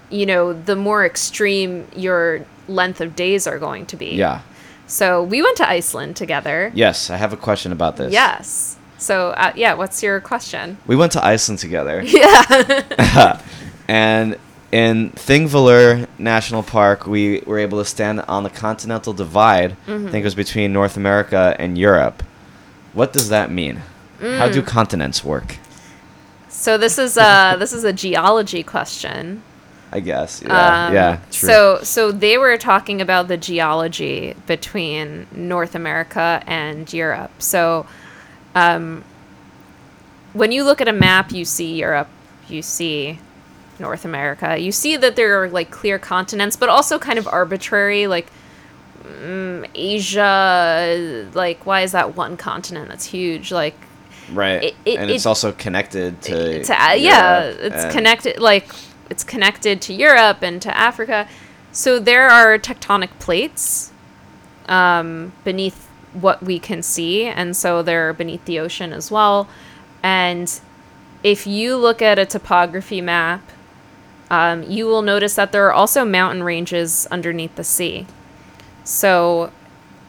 you know, the more extreme your length of days are going to be. yeah. So we went to Iceland together. Yes, I have a question about this. Yes. So uh, yeah, what's your question? We went to Iceland together. Yeah. and in Thingvellir National Park, we were able to stand on the continental divide. I think it was between North America and Europe. What does that mean? How do continents work? So this is a this is a geology question. I guess. Yeah. Um, yeah. True. So so they were talking about the geology between North America and Europe. So um, when you look at a map, you see Europe, you see North America. You see that there are like clear continents, but also kind of arbitrary, like mm, Asia. Like, why is that one continent that's huge? Like, right. it- it- and it's it- also connected to. uh, yeah, it's and- connected. Like, it's connected to Europe and to Africa. So there are tectonic plates um, beneath what we can see, and so they're beneath the ocean as well. And if you look at a topography map, um, you will notice that there are also mountain ranges underneath the sea. So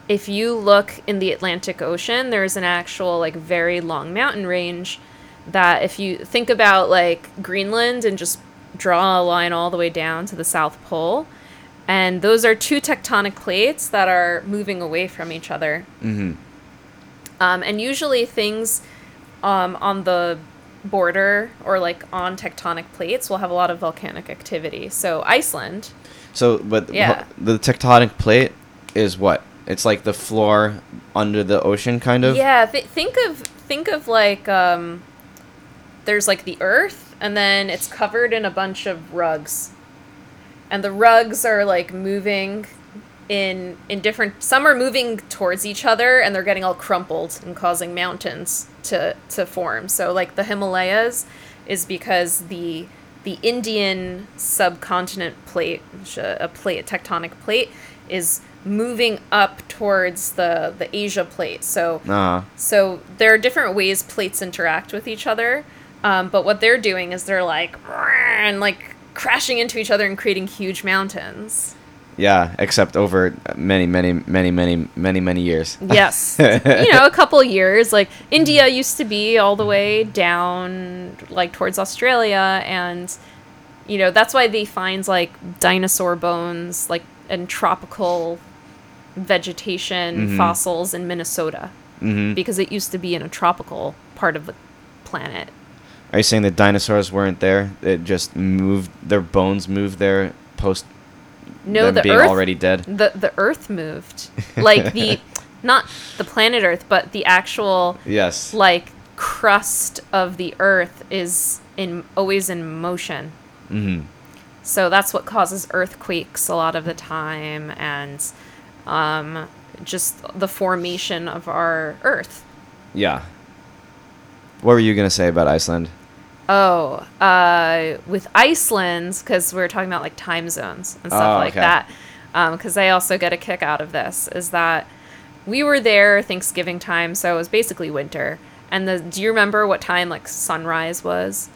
if you look in the Atlantic Ocean, there's an actual like very long mountain range that if you think about like Greenland and just draw a line all the way down to the South Pole, and those are two tectonic plates that are moving away from each other. Mhm. Um, and usually things um, on the border or like on tectonic plates will have a lot of volcanic activity. So Iceland, So, but Yeah. the tectonic plate is what? It's like the floor under the ocean, kind of. Yeah, th- think of think of like um, there's like the Earth, and then it's covered in a bunch of rugs, and the rugs are like moving in in different. Some are moving towards each other, and they're getting all crumpled and causing mountains to to form. So like the Himalayas is because the the Indian subcontinent plate, which a, a plate, a tectonic plate, is moving up towards the the Asia plate. So Uh, so there are different ways plates interact with each other, um, but what they're doing is they're like and like crashing into each other and creating huge mountains. yeah, except over many, many, many, many, many, many years. Yes, you know, a couple years. Like India used to be all the way down, like towards Australia, and you know that's why they find like dinosaur bones, like and tropical vegetation Mhm. fossils in Minnesota hmm because it used to be in a tropical part of the planet. Are you saying the dinosaurs weren't there? It just moved. Their bones moved there post No, the being Earth already dead. the the Earth moved, like the not the planet Earth, but the actual Yes. like crust of the Earth is in always in motion. hmm So that's what causes earthquakes a lot of the time, and um, just the formation of our Earth. Yeah. What were you gonna say about Iceland? Oh, uh, with Iceland, because we are talking about like time zones and stuff Oh, like okay. that. Because I also get a kick out of this is that we were there Thanksgiving time, so it was basically winter. And the do you remember what time like sunrise was?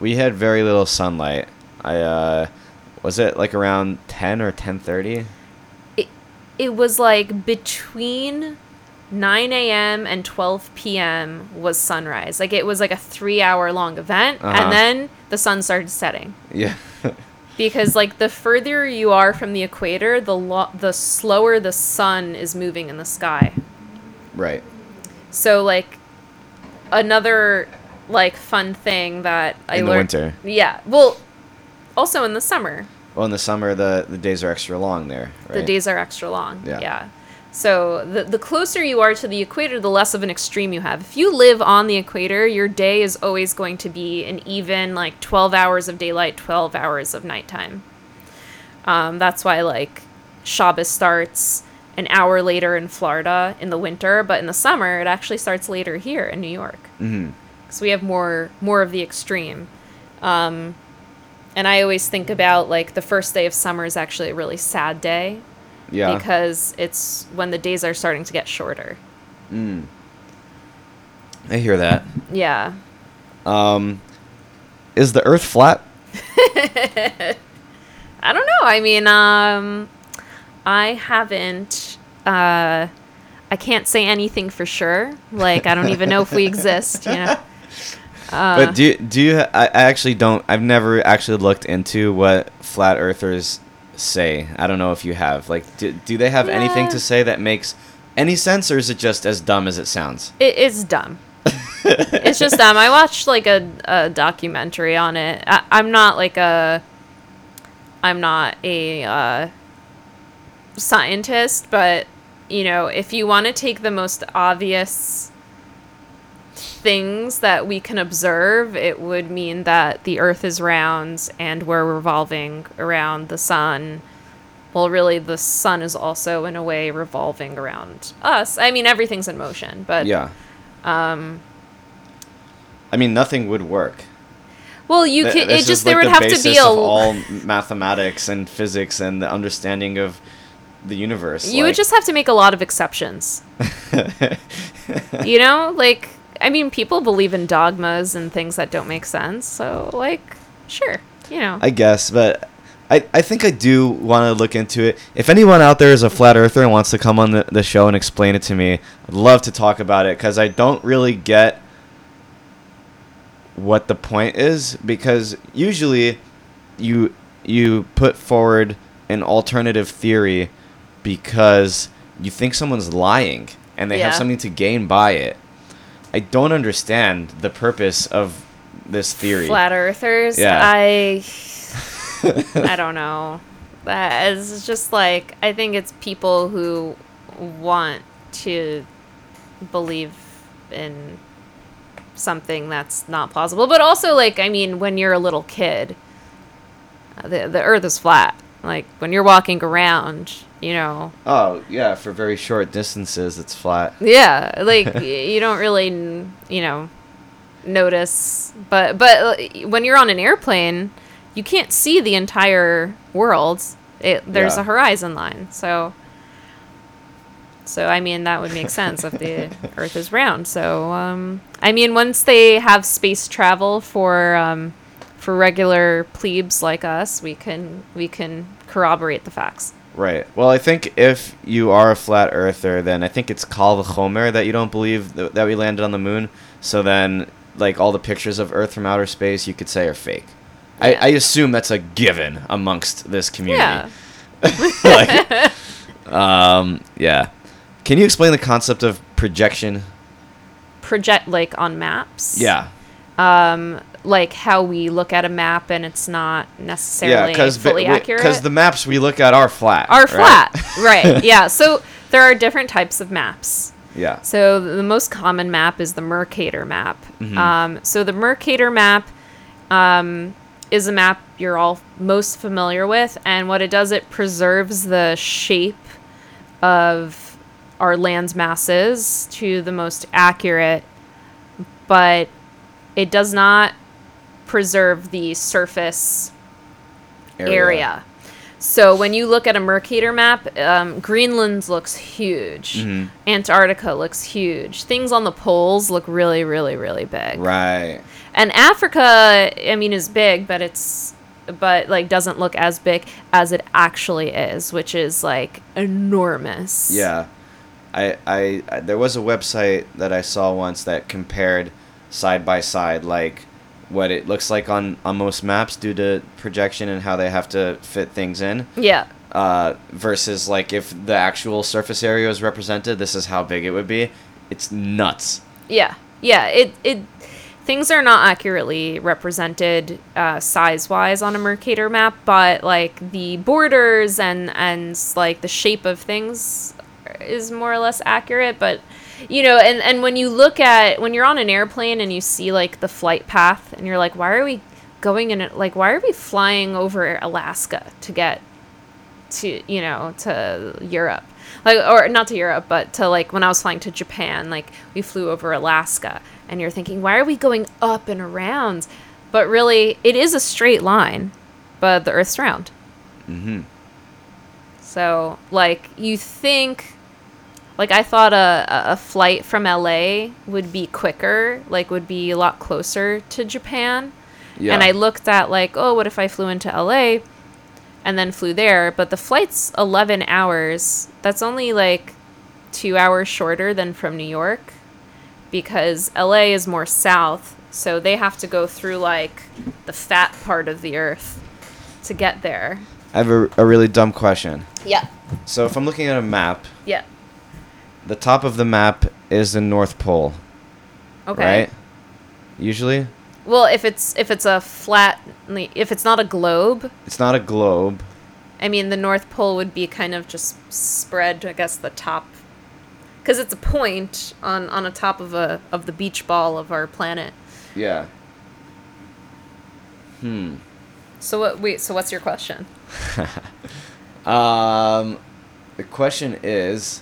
We had very little sunlight. I uh, was it like around ten or ten thirty? It it was like between 9 a.m. and 12 p.m. was sunrise. Like it was like a three hour long event, Uh-huh. and then the sun started setting. Yeah. because like the further you are from the equator the lo- the slower the sun is moving in the sky right. so like another like fun thing that i In the learned winter. yeah well also in the summer Well, in the summer, the the days are extra long there. Right? the days are extra long Yeah. yeah, so the, the closer you are to the equator the less of an extreme you have. If you live on the equator your day is always going to be an even like 12 hours of daylight 12 hours of nighttime. Um, that's why like shabbos starts an hour later in florida in the winter but in the summer it actually starts later here in new york. Because we have more more of the extreme. Um, and i always think about like the first day of summer is actually a really sad day Yeah. because it's when the days are starting to get shorter. Mm. I hear that. Yeah. Um, is the Earth flat? I don't know. I mean, um, I haven't. Uh, I can't say anything for sure. Like, I don't even know if we exist. You know. Uh, but do you, do you? I, I actually don't. I've never actually looked into what flat earthers say. I don't know if you have. Like, do, do they have anything to say that makes any sense, or is it just as dumb as it sounds? it is dumb. it's just dumb. I watched like a, a documentary on it. I, I'm not like a I'm not a uh, scientist, but you know, if you want to take the most obvious things that we can observe, it would mean that the Earth is round and we're revolving around the sun. Well, really, the sun is also, in a way, revolving around us. I mean, everything's in motion, but yeah. Um. I mean, nothing would work. Well, you Th- this It just like there would the have to be a. of all mathematics and physics and the understanding of the universe. You would just have to make a lot of exceptions. you know, like I mean, people believe in dogmas and things that don't make sense. So, like, sure, you know. I guess, but I, I think I do want to look into it. If anyone out there is a flat earther and wants to come on the, the show and explain it to me, I'd love to talk about it because I don't really get what the point is because usually you you put forward an alternative theory because you think someone's lying and they have something to gain by it. I don't understand the purpose of this theory. Flat earthers. Yeah. I I don't know. That is just like I think it's people who want to believe in something that's not plausible. But also like I mean when you're a little kid, uh, the the earth is flat. Like when you're walking around, you know, Oh yeah, for very short distances, it's flat. yeah, like you don't really, you know, notice. But but uh, when you're on an airplane, you can't see the entire world. It, there's Yeah. a horizon line, so. So I mean that would make sense if the Earth is round. So um, I mean once they have space travel for um, for regular plebes like us, we can we can corroborate the facts. Right. Well, I think if you are a flat earther, then I think it's Kal V'chomer that you don't believe th- that we landed on the moon. So then, like all the pictures of Earth from outer space, you could say are fake. I, I assume that's a given amongst this community. Yeah. like, um, yeah. Can you explain the concept of projection? Project like on maps. Yeah. um, like how we look at a map and it's not Yeah, necessarily because fully accurate. because the maps we look at are flat. are right? flat, right? Yeah. So there are different types of maps. Yeah. So the most common map is the Mercator map. Mm-hmm. Um, so the Mercator map um, is a map you're all most familiar with, and what it does, it preserves the shape of our land's masses to the most accurate, but it does not preserve the surface area. So when you look at a Mercator map, um, Greenland looks huge. Mhm. Antarctica looks huge. Things on the poles look really, really, really big. Right. And Africa, I mean, is big, but it's but like doesn't look as big as it actually is, which is like enormous. Yeah, I, I, I there was a website that I saw once that compared side by side like what it looks like on on most maps due to projection and how they have to fit things in Yeah. uh, versus like if the actual surface area was represented this is how big it would be it's nuts Yeah, yeah. It it things are not accurately represented uh, size wise on a Mercator map, but like the borders and and like the shape of things is more or less accurate. But you know, and and when you look at when you're on an airplane and you see like the flight path, and you're like, why are we going in it? Like, why are we flying over Alaska to get to you know to Europe? Like or not to Europe but to like when I was flying to Japan like we flew over Alaska and you're thinking why are we going up and around? But really it is a straight line but the earth's round. Mm-hmm. So like you think like I thought a, a- flight from LA would be quicker like would be a lot closer to Japan yeah and I looked at like, oh, what if I flew into LA and then flew there? But the flight's 11 hours. That's only like two hours shorter than from New York because LA is more south. So they have to go through like the fat part of the earth to get there. I have a, a really dumb question Yeah. so if I'm looking at a map Yeah. The top of the map is the North Pole Okay. Right. Usually, Well, if it's if it's a flat, if it's not a globe, it's not a globe. I mean the North Pole would be kind of just spread. I guess the top, because it's a point on on a top of a of the beach ball of our planet. Yeah. Hmm. So what? Wait. So what's your question? Um, the question is,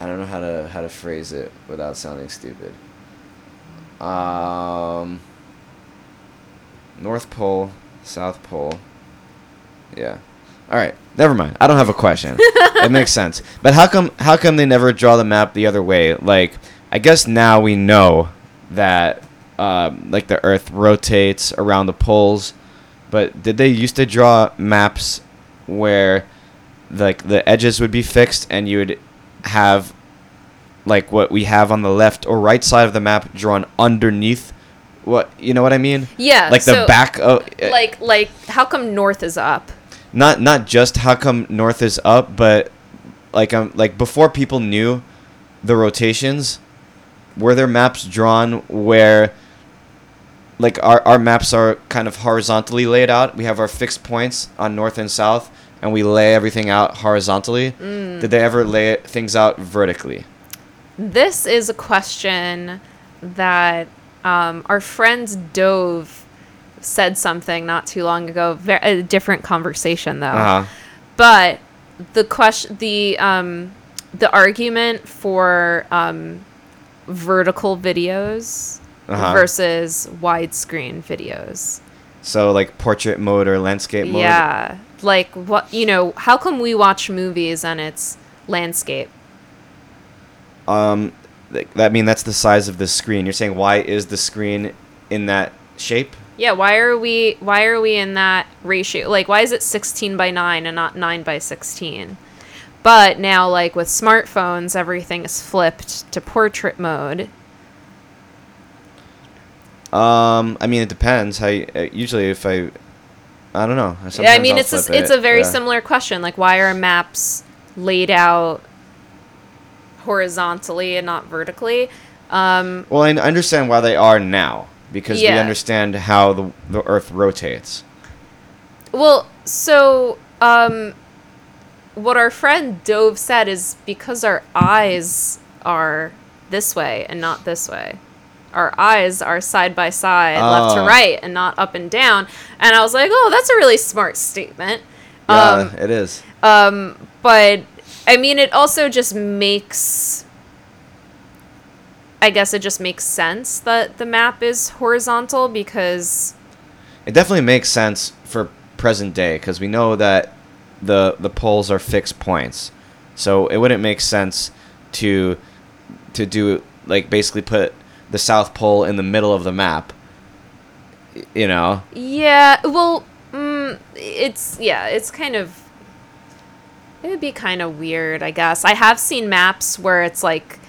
I don't know how to how to phrase it without sounding stupid. Um, North Pole, South Pole. Yeah. All right. Never mind. I don't have a question. it makes sense. But how come how come they never draw the map the other way? Like, I guess now we know that um, like the Earth rotates around the poles. But did they used to draw maps where like the edges would be fixed and you would have like what we have on the left or right side of the map drawn underneath what you know what I mean? Yeah. Like the so, back of Like like how come North is up? not not just how come north is up, but like um like before people knew the rotations, were there maps drawn where like our, our maps are kind of horizontally laid out. We have our fixed points on north and south, and we lay everything out horizontally. Did they ever lay things out vertically? This is a question that um, our friend Dove said something not too long ago. A different conversation though. Uh huh. But the question, the um, the argument for um, vertical videos Uh-huh. versus widescreen videos. So like portrait mode or landscape mode. Yeah, like what you know? How come we watch movies and it's landscape? Um, th- that I mean that's the size of the screen. You're saying why is the screen in that shape? Yeah, why are we why are we in that ratio? Like why is it 16 by 9 and not 9 by 16? But now like with smartphones everything is flipped to portrait mode. Um, I mean, it depends. How you, uh, usually if I, I don't know. Yeah, I mean I'll it's a, flip it's a very yeah. similar question. Like why are maps laid out horizontally and not vertically? Um Well, I understand why they are now because we understand how the the Earth rotates. Well, so um, what our friend Dove said is because our eyes are this way and not this way. Our eyes are side by side, left to Oh. right, and not up and down. And I was like, "Oh, that's a really smart statement." Yeah, Um, it is. um, but I mean, it also just makes. I guess it just makes sense that the map is horizontal because It definitely makes sense for present day because we know that the the poles are fixed points, so it wouldn't make sense to to do like basically put the South Pole in the middle of the map. You know. Yeah, well, mm, it's yeah, it's kind of it would be kind of weird, I guess. I have seen maps where it's like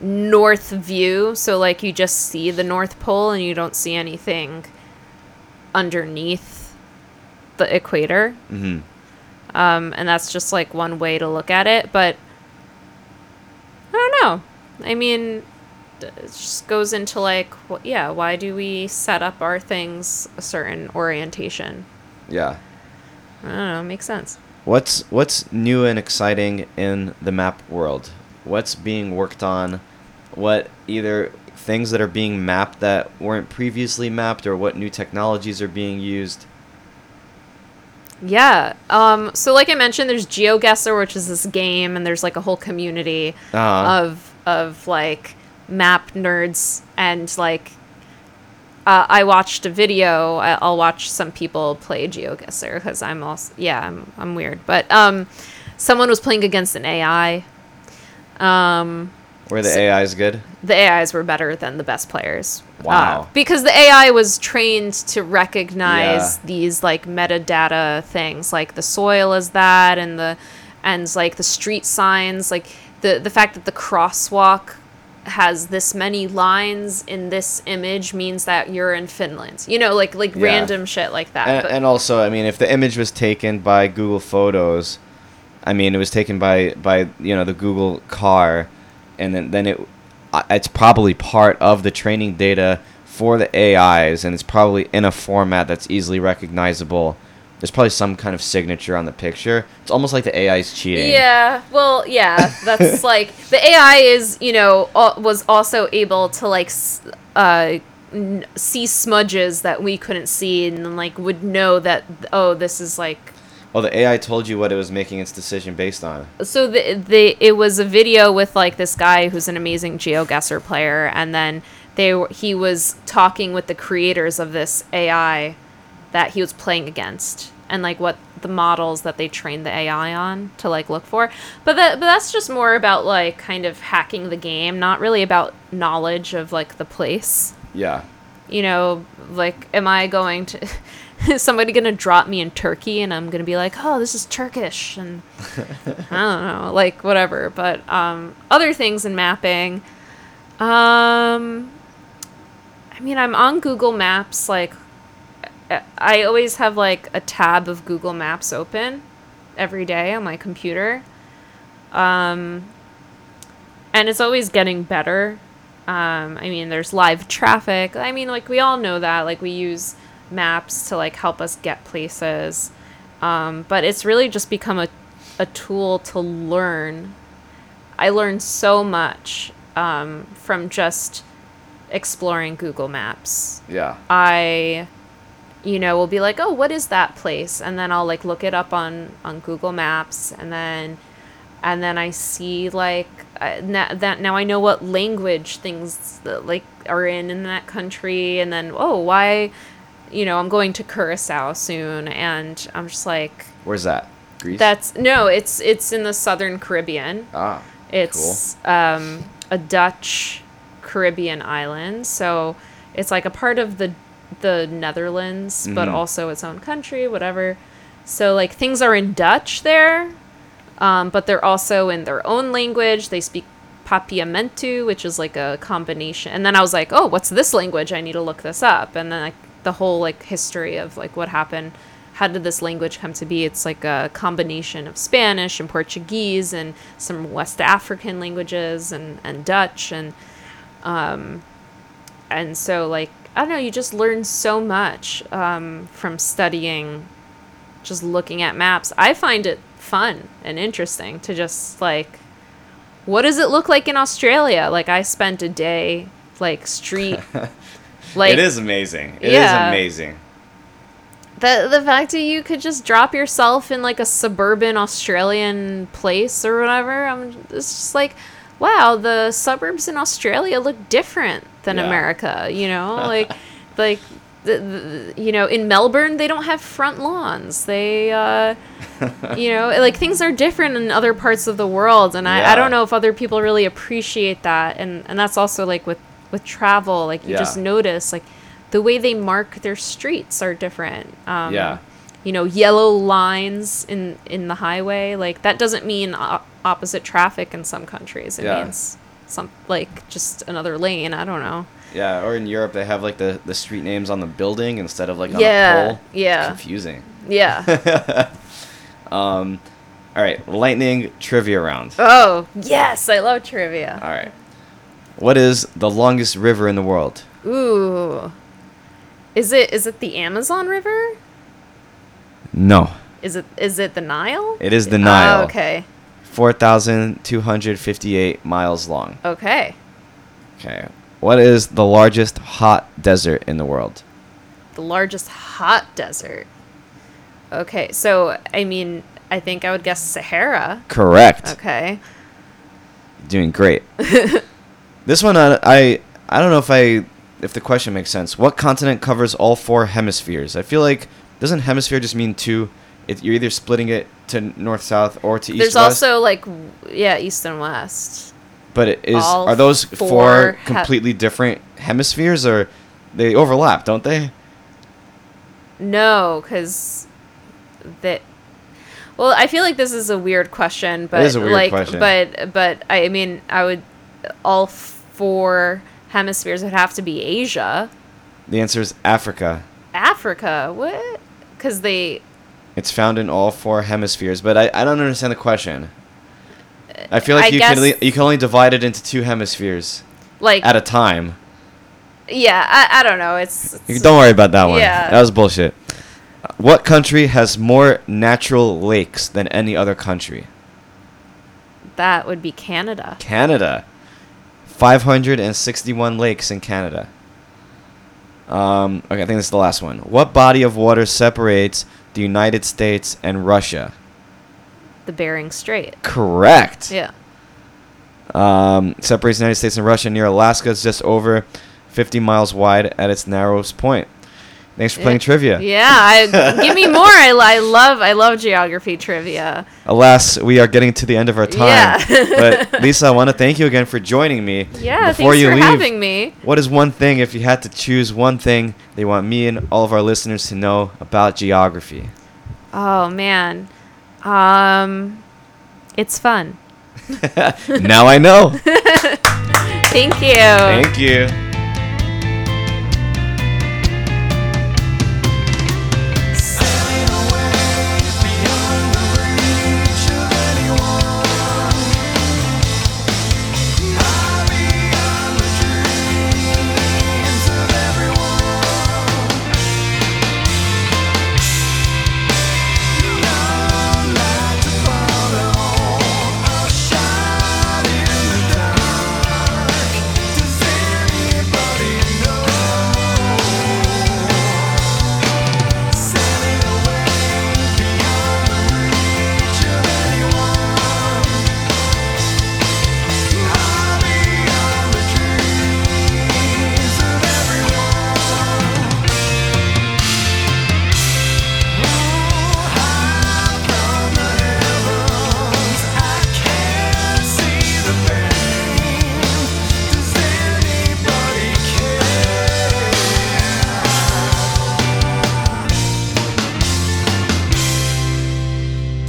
north view, so like you just see the North Pole and you don't see anything underneath the equator. hmm Um, and that's just like one way to look at it, but I don't know. I mean, just goes into like, wh- yeah, why do we set up our things a certain orientation? Yeah. I don't know. It makes sense. What's what's new and exciting in the map world? What's being worked on? What either things that are being mapped that weren't previously mapped, or what new technologies are being used? Yeah. Um. So, like I mentioned, there's GeoGuessr, which is this game, and there's like a whole community Uh, of of like map nerds and like. Uh, I watched a video. I- I'll watch some people play GeoGuessr because I'm also yeah I'm I'm weird, but um, someone was playing against an AI. Um, where the so- AI is good. the AIs were better than the best players. Wow. Uh, because the AI was trained to recognize Yeah. these like metadata things, like the soil is that, and the and like the street signs, like the the fact that the crosswalk has this many lines in this image means that you're in Finland. You know, like like Yeah. random shit like that. And, and also, I mean, if the image was taken by Google Photos, I mean, it was taken by by you know the Google car, and then then it, uh, it's probably part of the training data for the AIs, and it's probably in a format that's easily recognizable. There's probably some kind of signature on the picture. It's almost like the AI is cheating. Yeah, well, yeah, that's like the AI is, you know, was also able to like uh n- see smudges that we couldn't see and like would know that oh, this is like Well, the AI told you what it was making its decision based on. so the the it was a video with like this guy who's an amazing GeoGuessr player and then they were, he was talking with the creators of this AI that he was playing against and like what the models that they train the AI on to like look for but that but that's just more about like kind of hacking the game not really about knowledge of like the place Yeah. you know, like, am I going to, is somebody going to drop me in Turkey and I'm going to be like, oh, this is Turkish and I don't know, like, whatever. But um, other things in mapping, um, I mean, I'm on Google Maps, like, I- always have like a tab of Google Maps open every day on my computer. Um, and it's always getting better. Um, I mean, there's live traffic. I mean, like we all know that. Like we use maps to like help us get places. Um, but it's really just become a, a tool to learn. I learned so much um, from just exploring Google Maps. Yeah. I, you know, will be like, oh, what is that place? And then I'll like look it up on on Google Maps, and then, and then I see like uh, na- that now I know what language things that, like are in in that country, and then oh, why, you know, I'm going to Curacao soon, and I'm just like, Where's that? Greece. that's no, it's it's in the Southern Caribbean. ah. It's um, a Dutch Caribbean island, so it's like a part of the the Netherlands, but Mhm. also its own country, whatever. So like things are in Dutch there, um, but they're also in their own language. They speak Papiamentu, which is like a combination. And then I was like, oh, what's this language? I need to look this up. And then like the whole like history of like what happened. How did this language come to be? It's like a combination of Spanish and Portuguese and some West African languages and, and Dutch and um, and so like I don't know, you just learn so much um, from studying, just looking at maps. I find it fun and interesting to just like, what does it look like in Australia? Like I spent a day like street, like it is amazing. It is Yeah. amazing. the the fact that you could just drop yourself in like a suburban Australian place or whatever. I'm it's just like, wow, the suburbs in Australia look different than Yeah. America. You know, like like. The, the, you know, in Melbourne, they don't have front lawns. They, uh, you know, like things are different in other parts of the world, and I, I don't know if other people really appreciate that. And and that's also like with with travel, like you Yeah. just notice like the way they mark their streets are different. Um, Yeah. You know, yellow lines in in the highway, like that doesn't mean o- opposite traffic in some countries. It Yeah. means some like just another lane. I don't know. Yeah, or in Europe they have like the, the street names on the building instead of like on Yeah, a pole. yeah. Confusing. Yeah. Um, all right, lightning trivia round. oh yes, I love trivia. All right. What is the longest river in the world? Ooh. Is it is it the Amazon River? No. Is it is it the Nile? It is the Oh, Nile. okay. 4,258 miles long. Okay. Okay. What is the largest hot desert in the world? The largest hot desert. Okay, so I mean, I think I would guess Sahara. Correct. Okay. Doing great. this one, I, I, I don't know if I, if the question makes sense. What continent covers all four hemispheres? I feel like doesn't hemisphere just mean two? It, you're either splitting it to north, south, or to east, There's west. also like yeah, east and west. But it is all are those four four he- completely different hemispheres, or they overlap, don't they? No, because that. Well, I feel like this is a weird question, but is a weird like, question. but but I mean, I would all four hemispheres would have to be Asia, The answer is Africa. Africa. What? Because they It's found in all four hemispheres, but I, I don't understand the question. I feel like I you guess- can only, you can only divide it into two hemispheres. Like at a time. yeah, I, I don't know. It's, it's Don't worry about that one. Yeah. That was bullshit. What country has more natural lakes than any other country? that would be Canada. Canada. 561 lakes in Canada. Um, okay, I think this is the last one. What body of water separates the United States and Russia? The Bering Strait. Correct. Yeah. Um, separates the United States and Russia near Alaska. It's just over 50 miles wide at its narrowest point. Thanks for playing trivia. Yeah, I, give me more. I, I love I love geography trivia. Alas, we are getting to the end of our time. Yeah. but Lisa, I want to thank you again for joining me. Yeah, Before thanks you for leave, having me. What is one thing, if you had to choose one thing, they want me and all of our listeners to know about geography? Oh man, um, it's fun. now I know. Thank you. Thank you.